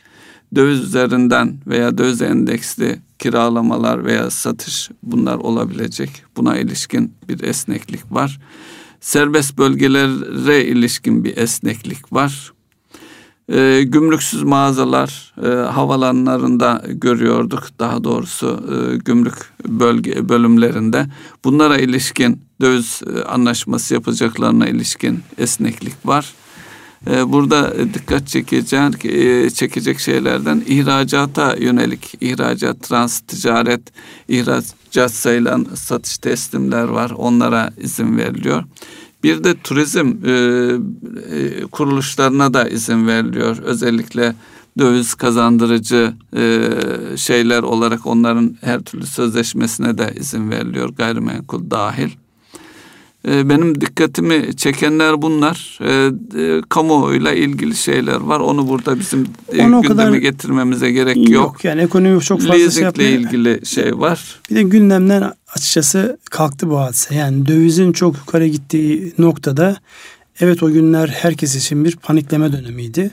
döviz üzerinden veya döviz endeksli kiralamalar veya satış bunlar olabilecek. Buna ilişkin bir esneklik var. Serbest bölgelere ilişkin bir esneklik var. E, gümrüksüz mağazalar e, havalanlarında görüyorduk daha doğrusu e, gümrük bölge bölümlerinde. Bunlara ilişkin döviz e, anlaşması yapacaklarına ilişkin esneklik var. E, burada dikkat çekecek, e, çekecek şeylerden ihracata yönelik ihracat, trans ticaret, ihracat sayılan satış teslimler var. Onlara izin veriliyor. Bir de turizm kuruluşlarına da izin veriliyor. Özellikle döviz kazandırıcı e, şeyler olarak onların her türlü sözleşmesine de izin veriliyor gayrimenkul dahil. E, benim dikkatimi çekenler bunlar. E, e, kamuoyuyla ilgili şeyler var. Onu burada bizim e, gündeme kadar getirmemize gerek yok. Yok yani ekonomi çok fazla Leasing'le şey yapmıyor. ilgili şey var. Bir de gündemden açıkçası kalktı bu hadise. Yani dövizin çok yukarı gittiği noktada evet o günler herkes için bir panikleme dönemiydi.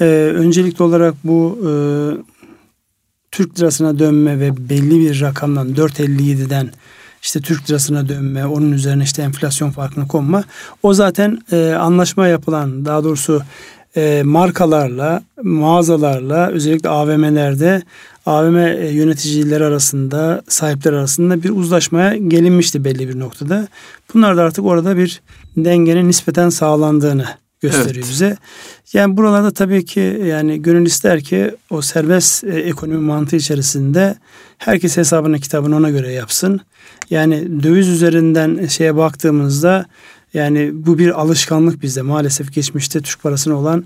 Ee, öncelikli olarak bu e, Türk lirasına dönme ve belli bir rakamdan 4.57'den işte Türk lirasına dönme, onun üzerine işte enflasyon farkına konma. O zaten e, anlaşma yapılan daha doğrusu e, markalarla, mağazalarla özellikle AVM'lerde AVM e, yöneticileri arasında, sahipler arasında bir uzlaşmaya gelinmişti belli bir noktada. Bunlar da artık orada bir dengenin nispeten sağlandığını gösteriyor evet. bize. Yani buralarda tabii ki yani gönül ister ki o serbest e, ekonomi mantığı içerisinde herkes hesabını kitabını ona göre yapsın. Yani döviz üzerinden şeye baktığımızda yani bu bir alışkanlık bizde. Maalesef geçmişte Türk parasına olan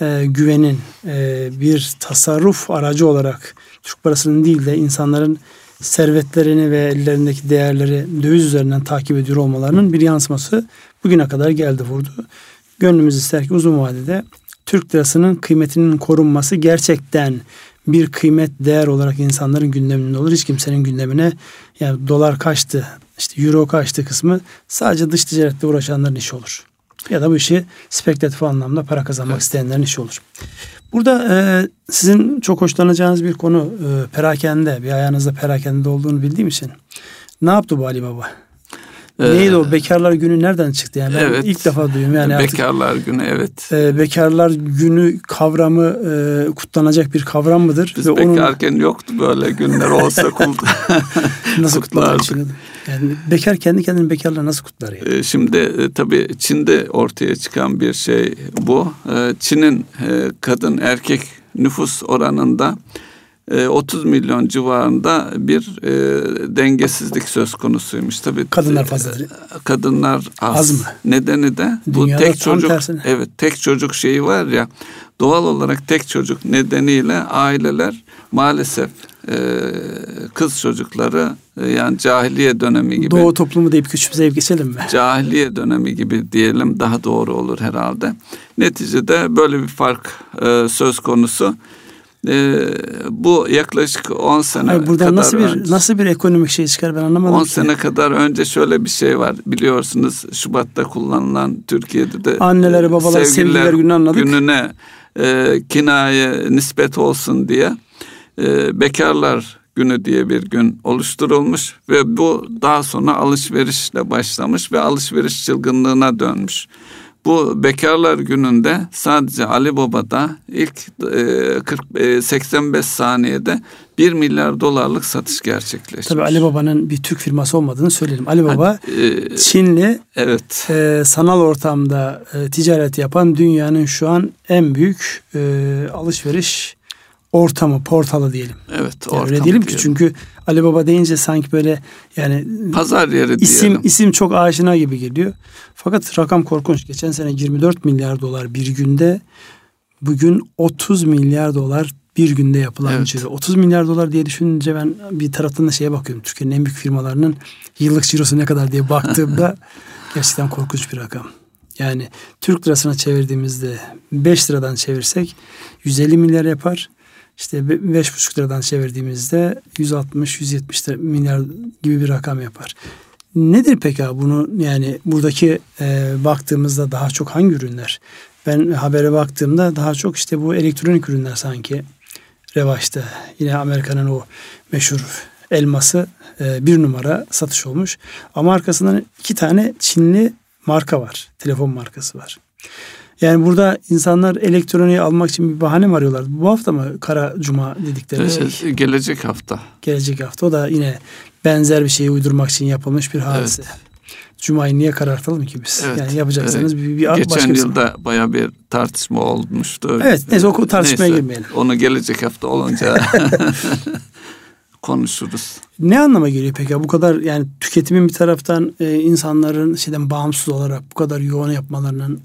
e, güvenin e, bir tasarruf aracı olarak Türk parasının değil de insanların servetlerini ve ellerindeki değerleri döviz üzerinden takip ediyor olmalarının bir yansıması bugüne kadar geldi vurdu. Gönlümüz ister ki uzun vadede Türk lirasının kıymetinin korunması gerçekten bir kıymet değer olarak insanların gündeminde olur. Hiç kimsenin gündemine yani dolar kaçtı, işte euro kaçtı kısmı sadece dış ticarette uğraşanların işi olur. Ya da bu işi spekülatif anlamda para kazanmak evet. isteyenlerin işi olur. Burada e, sizin çok hoşlanacağınız bir konu e, perakende, bir ayağınızda perakende olduğunu bildiğim için. Ne yaptı bu Ali Baba? Ee, Neydi o bekarlar günü nereden çıktı yani? Ben evet, ilk defa duyuyorum yani bekarlar artık, günü evet. E, bekarlar günü kavramı e, kutlanacak bir kavram mıdır? Biz Ve bekarken onun... yoktu böyle günler olsa kul... nasıl kutlardık? Yani bekar kendi kendini bekarla nasıl kutlar yani? E, şimdi e, tabii Çin'de ortaya çıkan bir şey bu. E, Çin'in e, kadın erkek nüfus oranında 30 e, milyon civarında bir e, dengesizlik söz konusuymuş. Tabii kadınlar e, fazla. Kadınlar az. az mı? Nedeni de bu Dünyada tek çocuk tersine. evet tek çocuk şeyi var ya doğal olarak tek çocuk nedeniyle aileler maalesef e, kız çocukları e, yani cahiliye dönemi gibi. Doğu toplumu deyip küçük bir geçelim mi? Cahiliye dönemi gibi diyelim daha doğru olur herhalde. Neticede böyle bir fark e, söz konusu e, bu yaklaşık 10 sene Hayır, buradan kadar nasıl bir önce, nasıl bir ekonomik şey çıkar ben anlamadım 10 ki. sene kadar önce şöyle bir şey var biliyorsunuz Şubat'ta kullanılan Türkiye'de de anneleri babalar sevgililer günü anladık. Gününe e, kinaye nispet olsun diye e, bekarlar günü diye bir gün oluşturulmuş ve bu daha sonra alışverişle başlamış ve alışveriş çılgınlığına dönmüş. Bu bekarlar gününde sadece Ali Baba'da ilk e, 40 e, 85 saniyede 1 milyar dolarlık satış gerçekleşmiş. Tabii Ali Baba'nın bir Türk firması olmadığını söyleyelim. Ali Baba ha, e, Çinli evet. e, sanal ortamda e, ticaret yapan dünyanın şu an en büyük e, alışveriş ortamı, portalı diyelim. Evet, yani ortam öyle diyelim ki çünkü Ali Baba deyince sanki böyle yani pazar yeri isim diyelim. isim çok aşina gibi geliyor. Fakat rakam korkunç. Geçen sene 24 milyar dolar bir günde bugün 30 milyar dolar bir günde yapılan evet. ciro. 30 milyar dolar diye düşününce ben bir taraftan da şeye bakıyorum. Türkiye'nin en büyük firmalarının yıllık cirosu ne kadar diye baktığımda gerçekten korkunç bir rakam. Yani Türk lirasına çevirdiğimizde 5 liradan çevirsek 150 milyar yapar. İşte beş buçuk liradan çevirdiğimizde 160-170 milyar gibi bir rakam yapar. Nedir peki bunu yani buradaki e, baktığımızda daha çok hangi ürünler? Ben habere baktığımda daha çok işte bu elektronik ürünler sanki revaçta. Yine Amerika'nın o meşhur elması e, bir numara satış olmuş. Ama arkasından iki tane Çinli marka var. Telefon markası var. Yani burada insanlar elektroniği almak için bir bahane mi arıyorlar? Bu hafta mı Kara Cuma dedikleri? Evet, gelecek hafta. Gelecek hafta. O da yine benzer bir şeyi uydurmak için yapılmış bir hadise. Evet. Cuma'yı niye karartalım ki biz? Evet. Yani yapacaksanız bir, bir Geçen başka yılda bir baya bir tartışma olmuştu. Evet neyse o tartışmaya neyse, girmeyelim. Onu gelecek hafta olunca konuşuruz. Ne anlama geliyor peki? Bu kadar yani tüketimin bir taraftan e, insanların şeyden bağımsız olarak bu kadar yoğun yapmalarının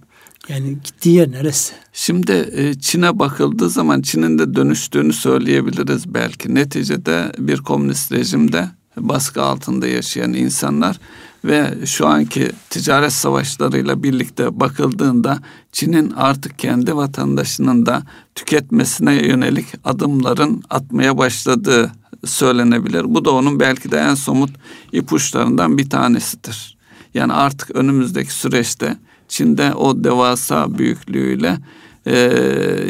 Yani gittiği yer neresi? Şimdi e, Çin'e bakıldığı zaman Çin'in de dönüştüğünü söyleyebiliriz belki. Neticede bir komünist rejimde baskı altında yaşayan insanlar ve şu anki ticaret savaşlarıyla birlikte bakıldığında Çin'in artık kendi vatandaşının da tüketmesine yönelik adımların atmaya başladığı söylenebilir. Bu da onun belki de en somut ipuçlarından bir tanesidir. Yani artık önümüzdeki süreçte Çin'de o devasa büyüklüğüyle e,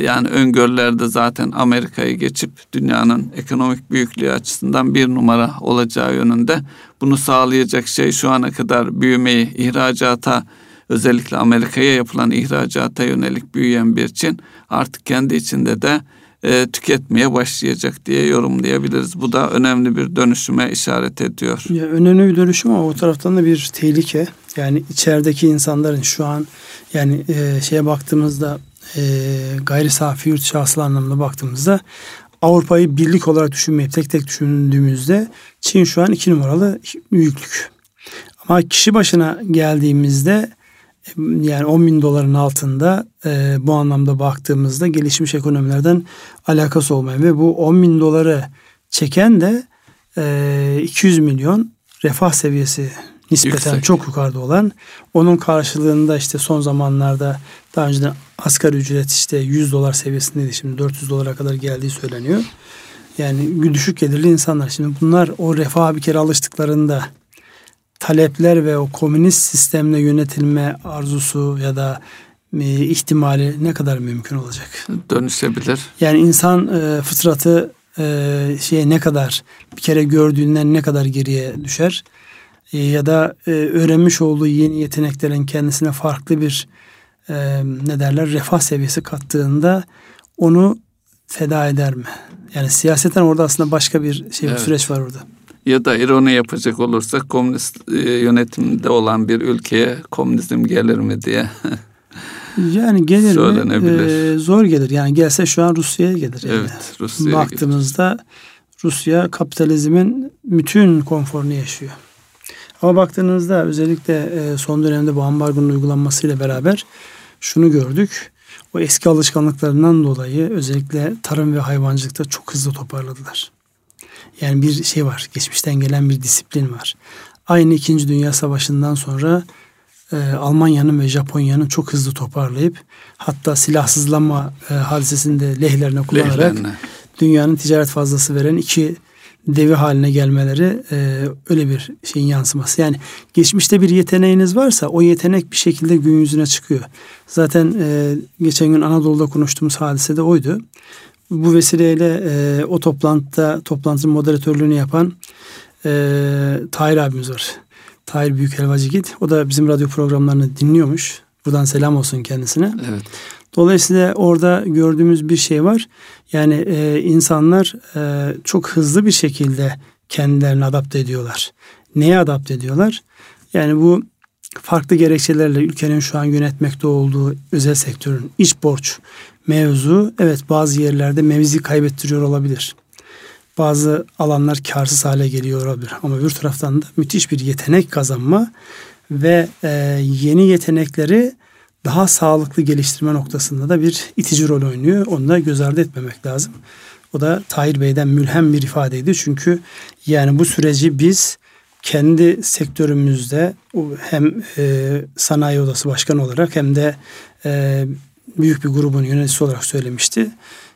yani öngörülerde zaten Amerika'yı geçip dünyanın ekonomik büyüklüğü açısından bir numara olacağı yönünde. Bunu sağlayacak şey şu ana kadar büyümeyi ihracata özellikle Amerika'ya yapılan ihracata yönelik büyüyen bir Çin artık kendi içinde de e, tüketmeye başlayacak diye yorumlayabiliriz. Bu da önemli bir dönüşüme işaret ediyor. Ya, önemli bir dönüşüm ama o taraftan da bir tehlike. Yani içerideki insanların şu an yani e, şeye baktığımızda e, gayri safi yurt şahsılı anlamda baktığımızda Avrupa'yı birlik olarak düşünmeyip tek tek düşündüğümüzde Çin şu an iki numaralı büyüklük. Ama kişi başına geldiğimizde yani 10 bin doların altında e, bu anlamda baktığımızda gelişmiş ekonomilerden alakası olmayan ve bu 10 bin doları çeken de e, 200 milyon refah seviyesi nispeten Yüksek. çok yukarıda olan onun karşılığında işte son zamanlarda daha önceden asgari ücret işte 100 dolar seviyesindeydi şimdi 400 dolara kadar geldiği söyleniyor. Yani düşük gelirli insanlar şimdi bunlar o refaha bir kere alıştıklarında talepler ve o komünist sistemle yönetilme arzusu ya da e, ihtimali ne kadar mümkün olacak? Dönüşebilir. Yani insan e, fıtratı e, şeye ne kadar bir kere gördüğünden ne kadar geriye düşer? E, ya da e, öğrenmiş olduğu yeni yeteneklerin kendisine farklı bir e, ne derler refah seviyesi kattığında onu feda eder mi? Yani siyaseten orada aslında başka bir şey evet. bir süreç var orada ya da ironi yapacak olursak komünist e, yönetimde olan bir ülkeye komünizm gelir mi diye. yani gelir mi? Ee, zor gelir. Yani gelse şu an Rusya'ya gelir. Yani. Evet, Rusya'ya Baktığımızda gelir. Rusya kapitalizmin bütün konforunu yaşıyor. Ama baktığınızda özellikle e, son dönemde bu ambargonun uygulanmasıyla beraber şunu gördük. O eski alışkanlıklarından dolayı özellikle tarım ve hayvancılıkta çok hızlı toparladılar. Yani bir şey var. Geçmişten gelen bir disiplin var. Aynı İkinci Dünya Savaşı'ndan sonra e, Almanya'nın ve Japonya'nın çok hızlı toparlayıp hatta silahsızlanma e, hadisesinde lehlerine kullanarak Lehlerine. dünyanın ticaret fazlası veren iki devi haline gelmeleri e, öyle bir şeyin yansıması. Yani geçmişte bir yeteneğiniz varsa o yetenek bir şekilde gün yüzüne çıkıyor. Zaten e, geçen gün Anadolu'da konuştuğumuz hadise de oydu. Bu vesileyle e, o toplantıda toplantının moderatörlüğünü yapan e, Tahir abimiz var. Tahir Büyük Helvacıgit. O da bizim radyo programlarını dinliyormuş. Buradan selam olsun kendisine. Evet. Dolayısıyla orada gördüğümüz bir şey var. Yani e, insanlar e, çok hızlı bir şekilde kendilerini adapte ediyorlar. Neye adapte ediyorlar? Yani bu farklı gerekçelerle ülkenin şu an yönetmekte olduğu özel sektörün iç borç mevzu evet bazı yerlerde mevzi kaybettiriyor olabilir. Bazı alanlar karsız hale geliyor olabilir. Ama bir taraftan da müthiş bir yetenek kazanma ve e, yeni yetenekleri daha sağlıklı geliştirme noktasında da bir itici rol oynuyor. Onu da göz ardı etmemek lazım. O da Tahir Bey'den mülhem bir ifadeydi. Çünkü yani bu süreci biz kendi sektörümüzde hem e, sanayi odası başkanı olarak hem de e, büyük bir grubun yöneticisi olarak söylemişti.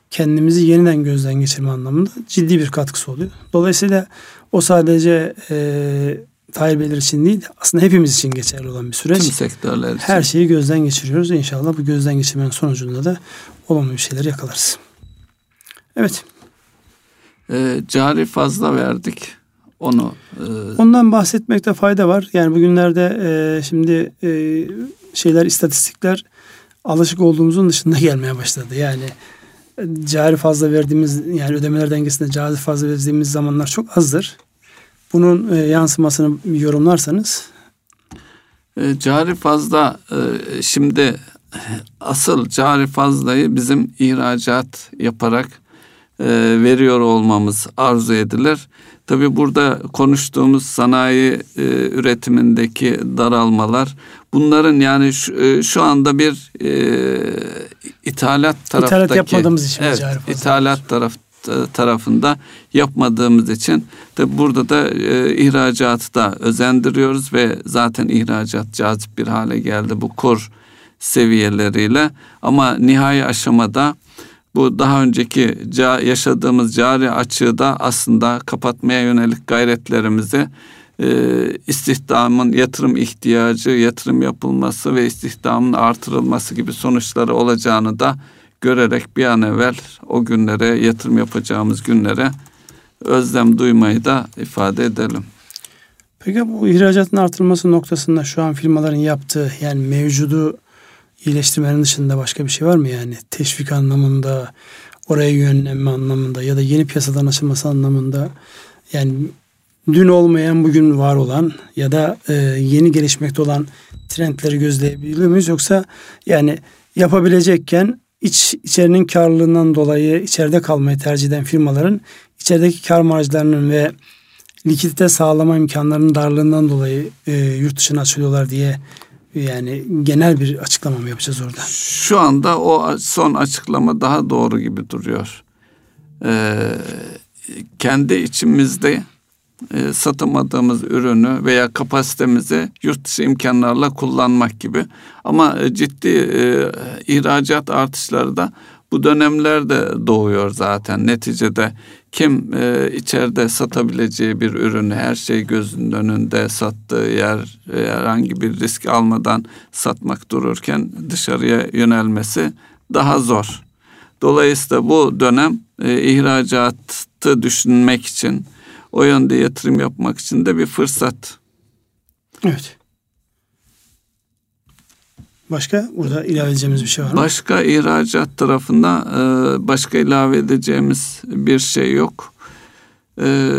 Kendimizi yeniden gözden geçirme anlamında ciddi bir katkısı oluyor. Dolayısıyla o sadece e, Tahir Beyler için değil aslında hepimiz için geçerli olan bir süreç. Tüm sektörler için. Her şeyi gözden geçiriyoruz. İnşallah bu gözden geçirmenin sonucunda da olumlu bir şeyler yakalarız. Evet. E, cari fazla verdik. Onu e... ondan bahsetmekte fayda var. Yani bugünlerde e, şimdi e, şeyler istatistikler alışık olduğumuzun dışında gelmeye başladı. Yani cari fazla verdiğimiz yani ödemeler dengesinde cari fazla verdiğimiz zamanlar çok azdır. Bunun e, yansımasını yorumlarsanız e, cari fazla e, şimdi asıl cari fazlayı bizim ihracat yaparak e, veriyor olmamız arzu edilir. Tabi burada konuştuğumuz sanayi e, üretimindeki daralmalar bunların yani şu, e, şu anda bir e, ithalat taraftaki ithalat yapmadığımız için evet, ithalat taraf tarafında yapmadığımız için de burada da e, ihracatı da özendiriyoruz ve zaten ihracat cazip bir hale geldi bu kur seviyeleriyle. Ama nihai aşamada bu daha önceki yaşadığımız cari açığı da aslında kapatmaya yönelik gayretlerimizi e, istihdamın yatırım ihtiyacı, yatırım yapılması ve istihdamın artırılması gibi sonuçları olacağını da görerek bir an evvel o günlere yatırım yapacağımız günlere özlem duymayı da ifade edelim. Peki bu ihracatın artırılması noktasında şu an firmaların yaptığı yani mevcudu iyileştirmenin dışında başka bir şey var mı yani? Teşvik anlamında, oraya yönlenme anlamında ya da yeni piyasadan açılması anlamında yani dün olmayan bugün var olan ya da e, yeni gelişmekte olan trendleri gözleyebiliyor muyuz yoksa yani yapabilecekken iç içerinin karlılığından dolayı içeride kalmayı tercih eden firmaların içerideki kar marjlarının ve likidite sağlama imkanlarının darlığından dolayı e, yurt dışına açılıyorlar diye yani genel bir açıklama mı yapacağız orada? Şu anda o son açıklama daha doğru gibi duruyor. Ee, kendi içimizde e, satamadığımız ürünü veya kapasitemizi yurt dışı imkanlarla kullanmak gibi. Ama e, ciddi e, ihracat artışları da bu dönemlerde doğuyor zaten. Neticede kim e, içeride satabileceği bir ürünü her şey gözünün önünde sattığı yer e, herhangi bir risk almadan satmak dururken dışarıya yönelmesi daha zor. Dolayısıyla bu dönem e, ihracatı düşünmek için o yönde yatırım yapmak için de bir fırsat. Evet. Başka burada ilave edeceğimiz bir şey var mı? Başka ihracat tarafında e, başka ilave edeceğimiz bir şey yok. E,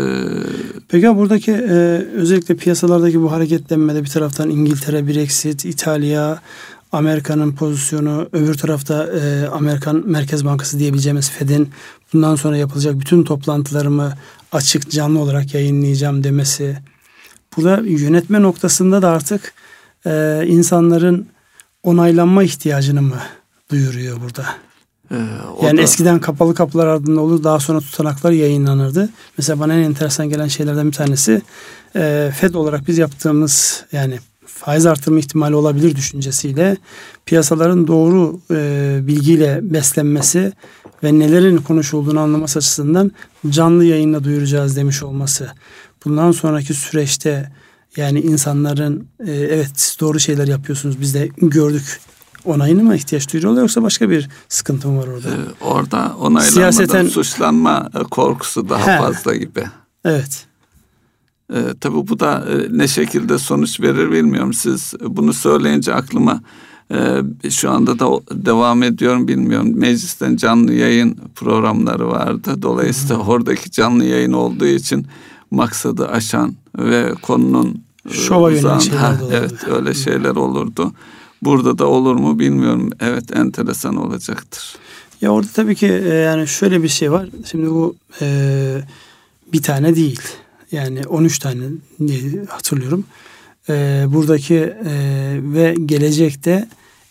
Peki buradaki e, özellikle piyasalardaki bu hareketlenmede bir taraftan İngiltere, Brexit, İtalya, Amerika'nın pozisyonu, öbür tarafta Amerikan Merkez Bankası diyebileceğimiz Fed'in bundan sonra yapılacak bütün toplantılarımı açık canlı olarak yayınlayacağım demesi. Burada yönetme noktasında da artık e, insanların onaylanma ihtiyacını mı duyuruyor burada? Ee, yani da... eskiden kapalı kapılar ardında olur daha sonra tutanaklar yayınlanırdı. Mesela bana en enteresan gelen şeylerden bir tanesi e, FED olarak biz yaptığımız yani faiz artırma ihtimali olabilir düşüncesiyle piyasaların doğru e, bilgiyle beslenmesi ve nelerin konuşulduğunu anlaması açısından canlı yayınla duyuracağız demiş olması. Bundan sonraki süreçte yani insanların e, evet doğru şeyler yapıyorsunuz biz de gördük onayını mı ihtiyaç duyuyorlar yoksa başka bir sıkıntı mı var orada? Ee, orada onaylanmadan Siyaseten... suçlanma korkusu daha He. fazla gibi. Evet. Ee, tabii bu da e, ne şekilde sonuç verir bilmiyorum. Siz bunu söyleyince aklıma e, şu anda da devam ediyorum bilmiyorum. Meclisten canlı yayın programları vardı. Dolayısıyla Hı. oradaki canlı yayın olduğu için maksadı aşan ve konunun e, şova yönelik şeyler ha, Evet öyle şeyler olurdu. Burada da olur mu bilmiyorum. Evet enteresan olacaktır. Ya orada tabii ki e, yani şöyle bir şey var. Şimdi bu e, bir tane değil. Yani 13 tane diye hatırlıyorum. E, buradaki e, ve gelecekte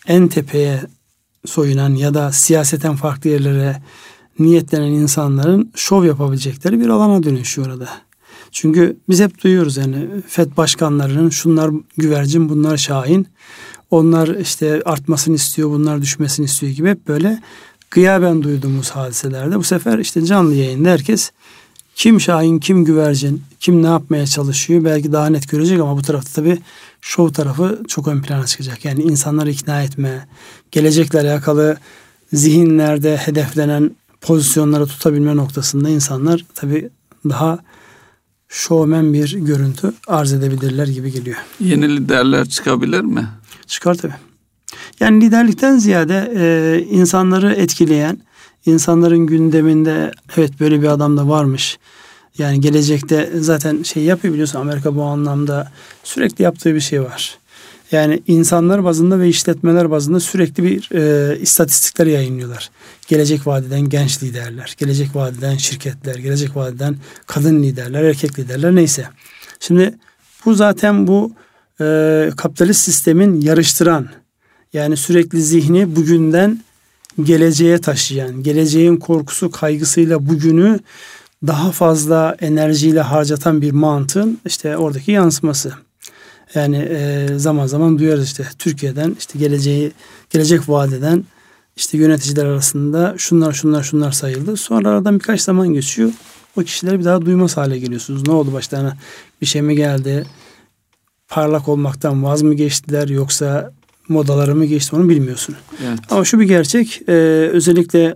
en tepeye soyunan ya da siyaseten farklı yerlere niyetlenen insanların şov yapabilecekleri bir alana dönüşüyor orada. Çünkü biz hep duyuyoruz yani FED başkanlarının şunlar güvercin bunlar şahin. Onlar işte artmasını istiyor bunlar düşmesini istiyor gibi hep böyle gıyaben duyduğumuz hadiselerde bu sefer işte canlı yayında herkes kim şahin kim güvercin kim ne yapmaya çalışıyor belki daha net görecek ama bu tarafta tabii şov tarafı çok ön plana çıkacak. Yani insanları ikna etme, gelecekle alakalı zihinlerde hedeflenen pozisyonları tutabilme noktasında insanlar tabii daha şovmen bir görüntü arz edebilirler gibi geliyor. Yeni liderler çıkabilir mi? Çıkar tabii. Yani liderlikten ziyade e, insanları etkileyen, insanların gündeminde evet böyle bir adam da varmış. Yani gelecekte zaten şey yapıyor biliyorsun Amerika bu anlamda sürekli yaptığı bir şey var. Yani insanlar bazında ve işletmeler bazında sürekli bir e, istatistikler yayınlıyorlar. Gelecek vadeden genç liderler, gelecek vadeden şirketler, gelecek vadeden kadın liderler, erkek liderler neyse. Şimdi bu zaten bu e, kapitalist sistemin yarıştıran yani sürekli zihni bugünden geleceğe taşıyan, geleceğin korkusu kaygısıyla bugünü daha fazla enerjiyle harcatan bir mantığın işte oradaki yansıması. Yani e, zaman zaman duyarız işte Türkiye'den işte geleceği gelecek vadeden işte yöneticiler arasında şunlar şunlar şunlar sayıldı. Sonra aradan birkaç zaman geçiyor. O kişileri bir daha duymaz hale geliyorsunuz. Ne oldu başlarına bir şey mi geldi? Parlak olmaktan vaz mı geçtiler yoksa modaları mı geçti onu bilmiyorsun. Evet. Ama şu bir gerçek e, özellikle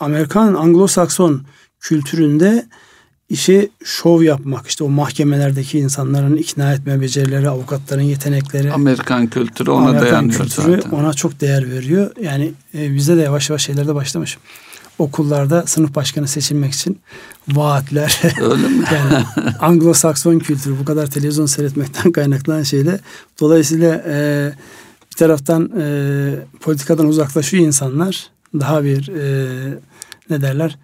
Amerikan Anglo-Sakson kültüründe işi şov yapmak işte o mahkemelerdeki insanların ikna etme becerileri, avukatların yetenekleri. Amerikan kültürü ona Amerikan dayanıyor kültürü zaten. Ona çok değer veriyor. Yani e, bizde de yavaş yavaş şeylerde başlamış. Okullarda sınıf başkanı seçilmek için vaatler. Öyle mi? yani Anglo-Sakson kültürü bu kadar televizyon seyretmekten kaynaklanan şeyle. Dolayısıyla e, bir taraftan e, politikadan uzaklaşıyor insanlar. Daha bir e, ne derler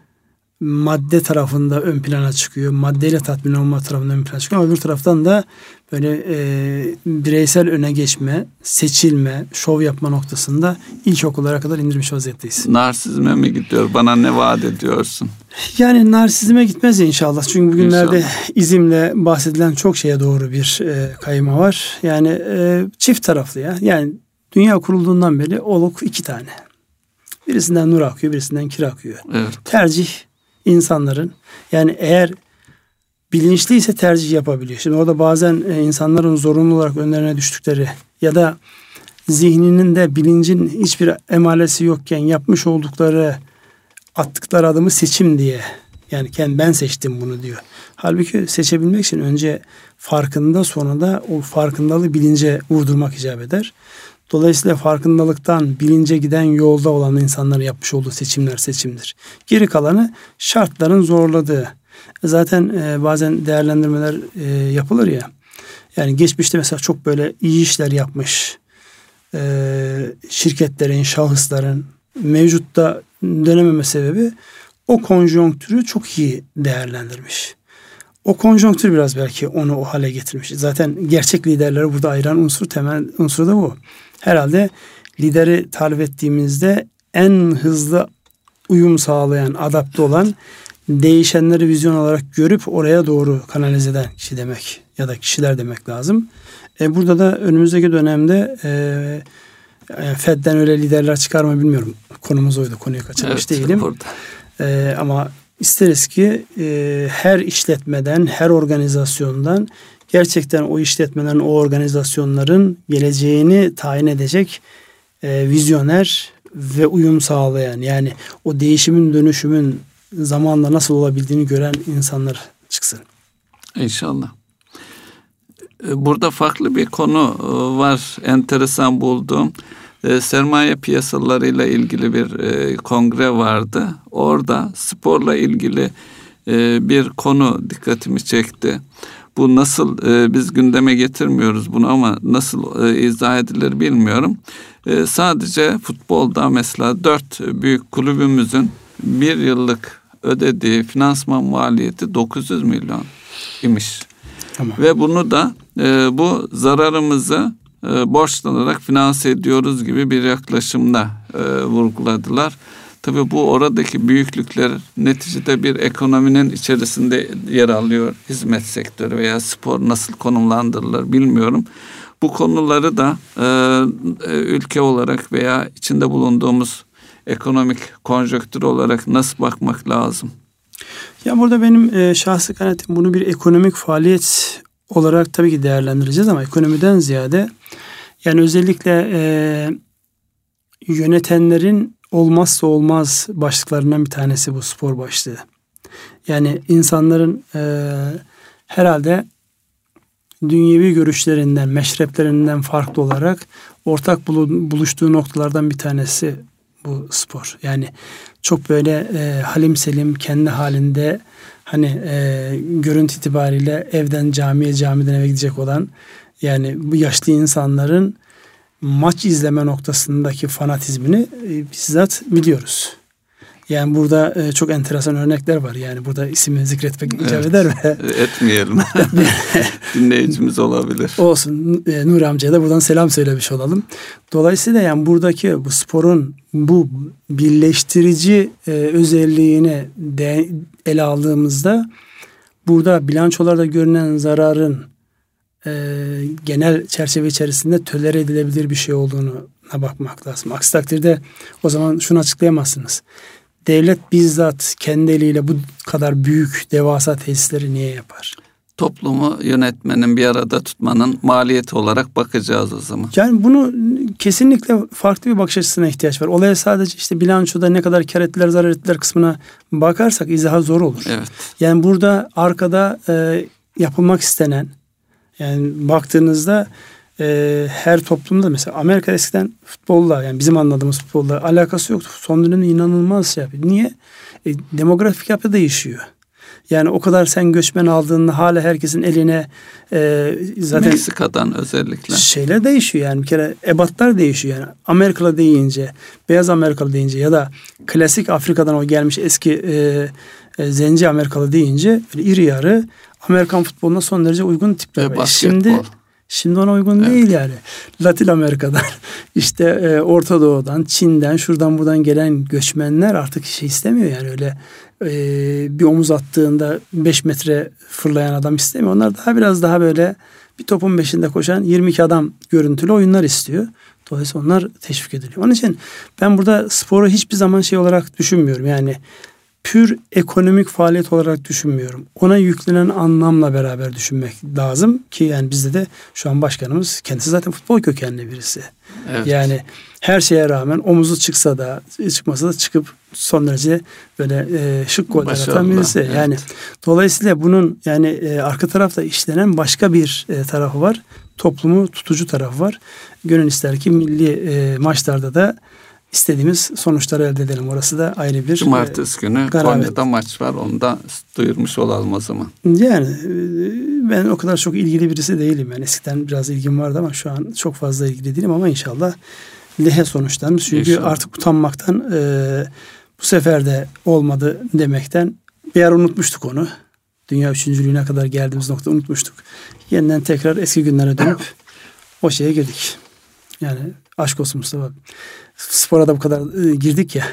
madde tarafında ön plana çıkıyor. Maddeyle tatmin olma tarafında ön plana çıkıyor. Ama öbür taraftan da böyle e, bireysel öne geçme, seçilme, şov yapma noktasında ilkokullara kadar indirmiş vaziyetteyiz. Narsizme mi gidiyor? Bana ne vaat ediyorsun? Yani narsizme gitmez inşallah. Çünkü bugünlerde inşallah. izimle bahsedilen çok şeye doğru bir e, kayma var. Yani e, çift taraflı ya. Yani dünya kurulduğundan beri oluk iki tane. Birisinden nur akıyor, birisinden kir akıyor. Evet. Tercih insanların yani eğer bilinçliyse tercih yapabiliyor. Şimdi orada bazen e, insanların zorunlu olarak önlerine düştükleri ya da zihninin de bilincin hiçbir emalesi yokken yapmış oldukları attıkları adımı seçim diye yani kendi ben seçtim bunu diyor. Halbuki seçebilmek için önce farkında sonra da o farkındalığı bilince vurdurmak icap eder. Dolayısıyla farkındalıktan bilince giden yolda olan insanların yapmış olduğu seçimler seçimdir. Geri kalanı şartların zorladığı. Zaten e, bazen değerlendirmeler e, yapılır ya. Yani geçmişte mesela çok böyle iyi işler yapmış e, şirketlerin, şahısların mevcutta dönememe sebebi o konjonktürü çok iyi değerlendirmiş. O konjonktür biraz belki onu o hale getirmiş. Zaten gerçek liderleri burada ayıran unsur temel unsur da bu herhalde lideri tarif ettiğimizde en hızlı uyum sağlayan, adapte olan, değişenleri vizyon olarak görüp oraya doğru kanalize eden kişi demek ya da kişiler demek lazım. E, burada da önümüzdeki dönemde e, e Fed'den öyle liderler çıkar mı bilmiyorum. Konumuz oydu. Konuyu kaçırmış evet, değilim. E, ama isteriz ki e, her işletmeden, her organizasyondan gerçekten o işletmelerin, o organizasyonların geleceğini tayin edecek e, vizyoner ve uyum sağlayan yani o değişimin dönüşümün zamanla nasıl olabildiğini gören insanlar çıksın. İnşallah. E, burada farklı bir konu e, var enteresan bulduğum. E, sermaye piyasalarıyla ilgili bir kongre vardı. Orada sporla ilgili bir konu dikkatimi çekti. Bu nasıl e, biz gündeme getirmiyoruz bunu ama nasıl e, izah edilir bilmiyorum. E, sadece futbolda mesela dört büyük kulübümüzün bir yıllık ödediği finansman maliyeti 900 milyon imiş. Tamam. Ve bunu da e, bu zararımızı e, borçlanarak finanse ediyoruz gibi bir yaklaşımda e, vurguladılar. Tabii bu oradaki büyüklükler neticede bir ekonominin içerisinde yer alıyor. Hizmet sektörü veya spor nasıl konumlandırılır bilmiyorum. Bu konuları da e, e, ülke olarak veya içinde bulunduğumuz ekonomik konjöktür olarak nasıl bakmak lazım? Ya burada benim e, şahsi kanaatim bunu bir ekonomik faaliyet olarak tabii ki değerlendireceğiz ama ekonomiden ziyade yani özellikle e, yönetenlerin olmazsa olmaz başlıklarından bir tanesi bu spor başlığı. Yani insanların e, herhalde dünyevi görüşlerinden, meşreplerinden farklı olarak ortak buluştuğu noktalardan bir tanesi bu spor. Yani çok böyle e, halim selim kendi halinde hani e, görüntü itibariyle evden camiye camiden eve gidecek olan Yani bu yaşlı insanların maç izleme noktasındaki fanatizmini e, bizzat biliyoruz. Yani burada e, çok enteresan örnekler var. Yani burada ismi zikretmek icap evet. eder mi? Etmeyelim. Dinleyicimiz olabilir. Olsun. E, Nuri amcaya da buradan selam söylemiş olalım. Dolayısıyla yani buradaki bu sporun bu birleştirici e, özelliğini de ele aldığımızda burada bilançolarda görünen zararın e, genel çerçeve içerisinde tölere edilebilir bir şey olduğunu bakmak lazım. Aksi takdirde o zaman şunu açıklayamazsınız devlet bizzat kendi eliyle bu kadar büyük devasa tesisleri niye yapar? Toplumu yönetmenin bir arada tutmanın maliyeti olarak bakacağız o zaman. Yani bunu kesinlikle farklı bir bakış açısına ihtiyaç var. Olaya sadece işte bilançoda ne kadar kar ettiler zarar ettiler kısmına bakarsak izaha zor olur. Evet. Yani burada arkada e, yapılmak istenen yani baktığınızda e, her toplumda mesela Amerika eskiden futbolla yani bizim anladığımız futbolla alakası yoktu. Son dönemde inanılmaz şey yapıyor. Niye? E, demografik yapı değişiyor. Yani o kadar sen göçmen aldığında hala herkesin eline e, zaten Meksika'dan özellikle şeyler değişiyor yani bir kere ebatlar değişiyor yani Amerikalı deyince beyaz Amerikalı deyince ya da klasik Afrika'dan o gelmiş eski e, e, zenci Amerikalı deyince iri yarı Amerikan futboluna son derece uygun tipler var. Şimdi Şimdi ona uygun evet. değil yani. Latin Amerika'dan, işte e, Orta Doğu'dan, Çin'den, şuradan buradan gelen göçmenler artık şey istemiyor yani öyle e, bir omuz attığında 5 metre fırlayan adam istemiyor. Onlar daha biraz daha böyle bir topun beşinde koşan 22 adam görüntülü oyunlar istiyor. Dolayısıyla onlar teşvik ediliyor. Onun için ben burada sporu hiçbir zaman şey olarak düşünmüyorum. Yani pür ekonomik faaliyet olarak düşünmüyorum. Ona yüklenen anlamla beraber düşünmek lazım ki yani bizde de şu an başkanımız kendisi zaten futbol kökenli birisi. Evet. Yani her şeye rağmen omuzu çıksa da çıkmasa da çıkıp son derece böyle e, şık goller atan birisi. Evet. Yani dolayısıyla bunun yani e, arka tarafta işlenen başka bir e, tarafı var. Toplumu tutucu tarafı var. Gönül ister ki milli e, maçlarda da istediğimiz sonuçları elde edelim. Orası da ayrı bir Cumartesi e, günü garabet. Konya'da maç var. Onu da duyurmuş olalım o zaman. Yani e, ben o kadar çok ilgili birisi değilim. Yani eskiden biraz ilgim vardı ama şu an çok fazla ilgili değilim ama inşallah lehe sonuçlarını. Çünkü inşallah. artık utanmaktan e, bu sefer de olmadı demekten bir yer unutmuştuk onu. Dünya üçüncülüğüne kadar geldiğimiz nokta unutmuştuk. Yeniden tekrar eski günlere dönüp o şeye girdik. Yani aşk olsun Mustafa spora da bu kadar e, girdik ya.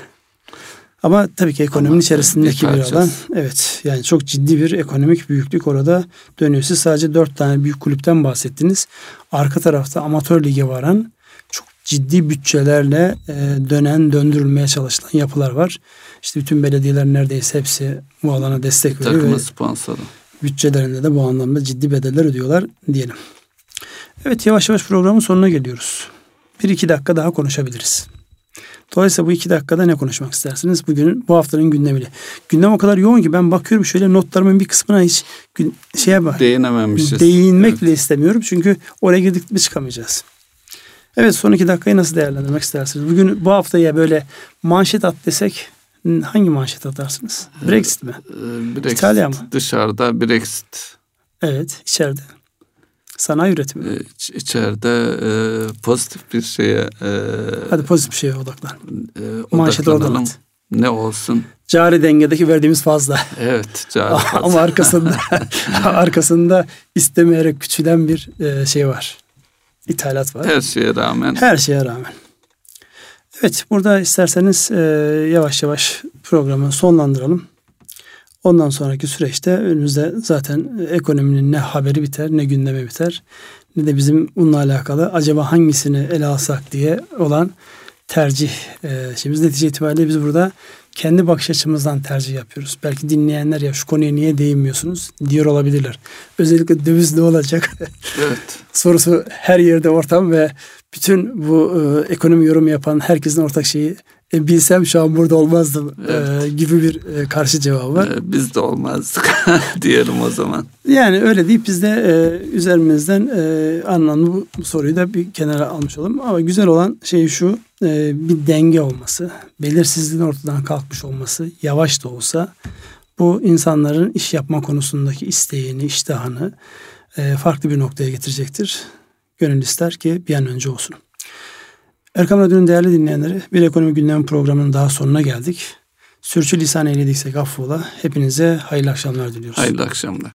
Ama tabii ki ekonominin Ama içerisindeki bir, alan. Evet yani çok ciddi bir ekonomik büyüklük orada dönüyor. Siz sadece dört tane büyük kulüpten bahsettiniz. Arka tarafta amatör lige varan çok ciddi bütçelerle e, dönen, döndürülmeye çalışılan yapılar var. İşte bütün belediyeler neredeyse hepsi bu alana destek veriyor. Takımın sponsoru. Bütçelerinde de bu anlamda ciddi bedeller ödüyorlar diyelim. Evet yavaş yavaş programın sonuna geliyoruz. Bir iki dakika daha konuşabiliriz. Dolayısıyla bu iki dakikada ne konuşmak istersiniz? Bugünün bu haftanın gündemiyle. Gündem o kadar yoğun ki ben bakıyorum şöyle notlarımın bir kısmına hiç gün, şeye bak. Değinememişiz. Değinmek evet. bile istemiyorum. Çünkü oraya girdik mi çıkamayacağız. Evet son iki dakikayı nasıl değerlendirmek istersiniz? Bugün bu haftaya böyle manşet at desek hangi manşet atarsınız? Ee, Brexit mi? Ee, Brexit, İtalya mı? Dışarıda Brexit. Evet içeride. Sanayi üretimi. Ee, iç, içeride e, pozitif bir şeye e, Hadi pozitif bir şeye odaklan. E, Manşeti oradan at. Ne olsun? Cari dengedeki verdiğimiz fazla. Evet, cari fazla. Ama arkasında arkasında istemeyerek küçülen bir e, şey var. İthalat var. Her şeye rağmen. Her şeye rağmen. Evet, burada isterseniz e, yavaş yavaş programı sonlandıralım. Ondan sonraki süreçte önümüzde zaten ekonominin ne haberi biter ne gündeme biter ne de bizim bununla alakalı acaba hangisini ele alsak diye olan tercih e, şeyimiz. Netice itibariyle biz burada kendi bakış açımızdan tercih yapıyoruz. Belki dinleyenler ya şu konuya niye değinmiyorsunuz diyor olabilirler. Özellikle döviz ne olacak? Evet. Sorusu her yerde ortam ve bütün bu e, ekonomi yorum yapan herkesin ortak şeyi e, bilsem şu an burada olmazdım e, evet. e, gibi bir e, karşı cevabı var. E, biz de olmazdık diyelim o zaman. Yani öyle deyip biz de e, üzerimizden e, anlamlı bu, bu soruyu da bir kenara almış olalım. Ama güzel olan şey şu e, bir denge olması, belirsizliğin ortadan kalkmış olması, yavaş da olsa bu insanların iş yapma konusundaki isteğini, iştahını e, farklı bir noktaya getirecektir. Gönül ister ki bir an önce olsun. Erkam Radyo'nun değerli dinleyenleri bir ekonomi gündem programının daha sonuna geldik. Sürçü lisan eylediksek affola. Hepinize hayırlı akşamlar diliyoruz. Hayırlı akşamlar.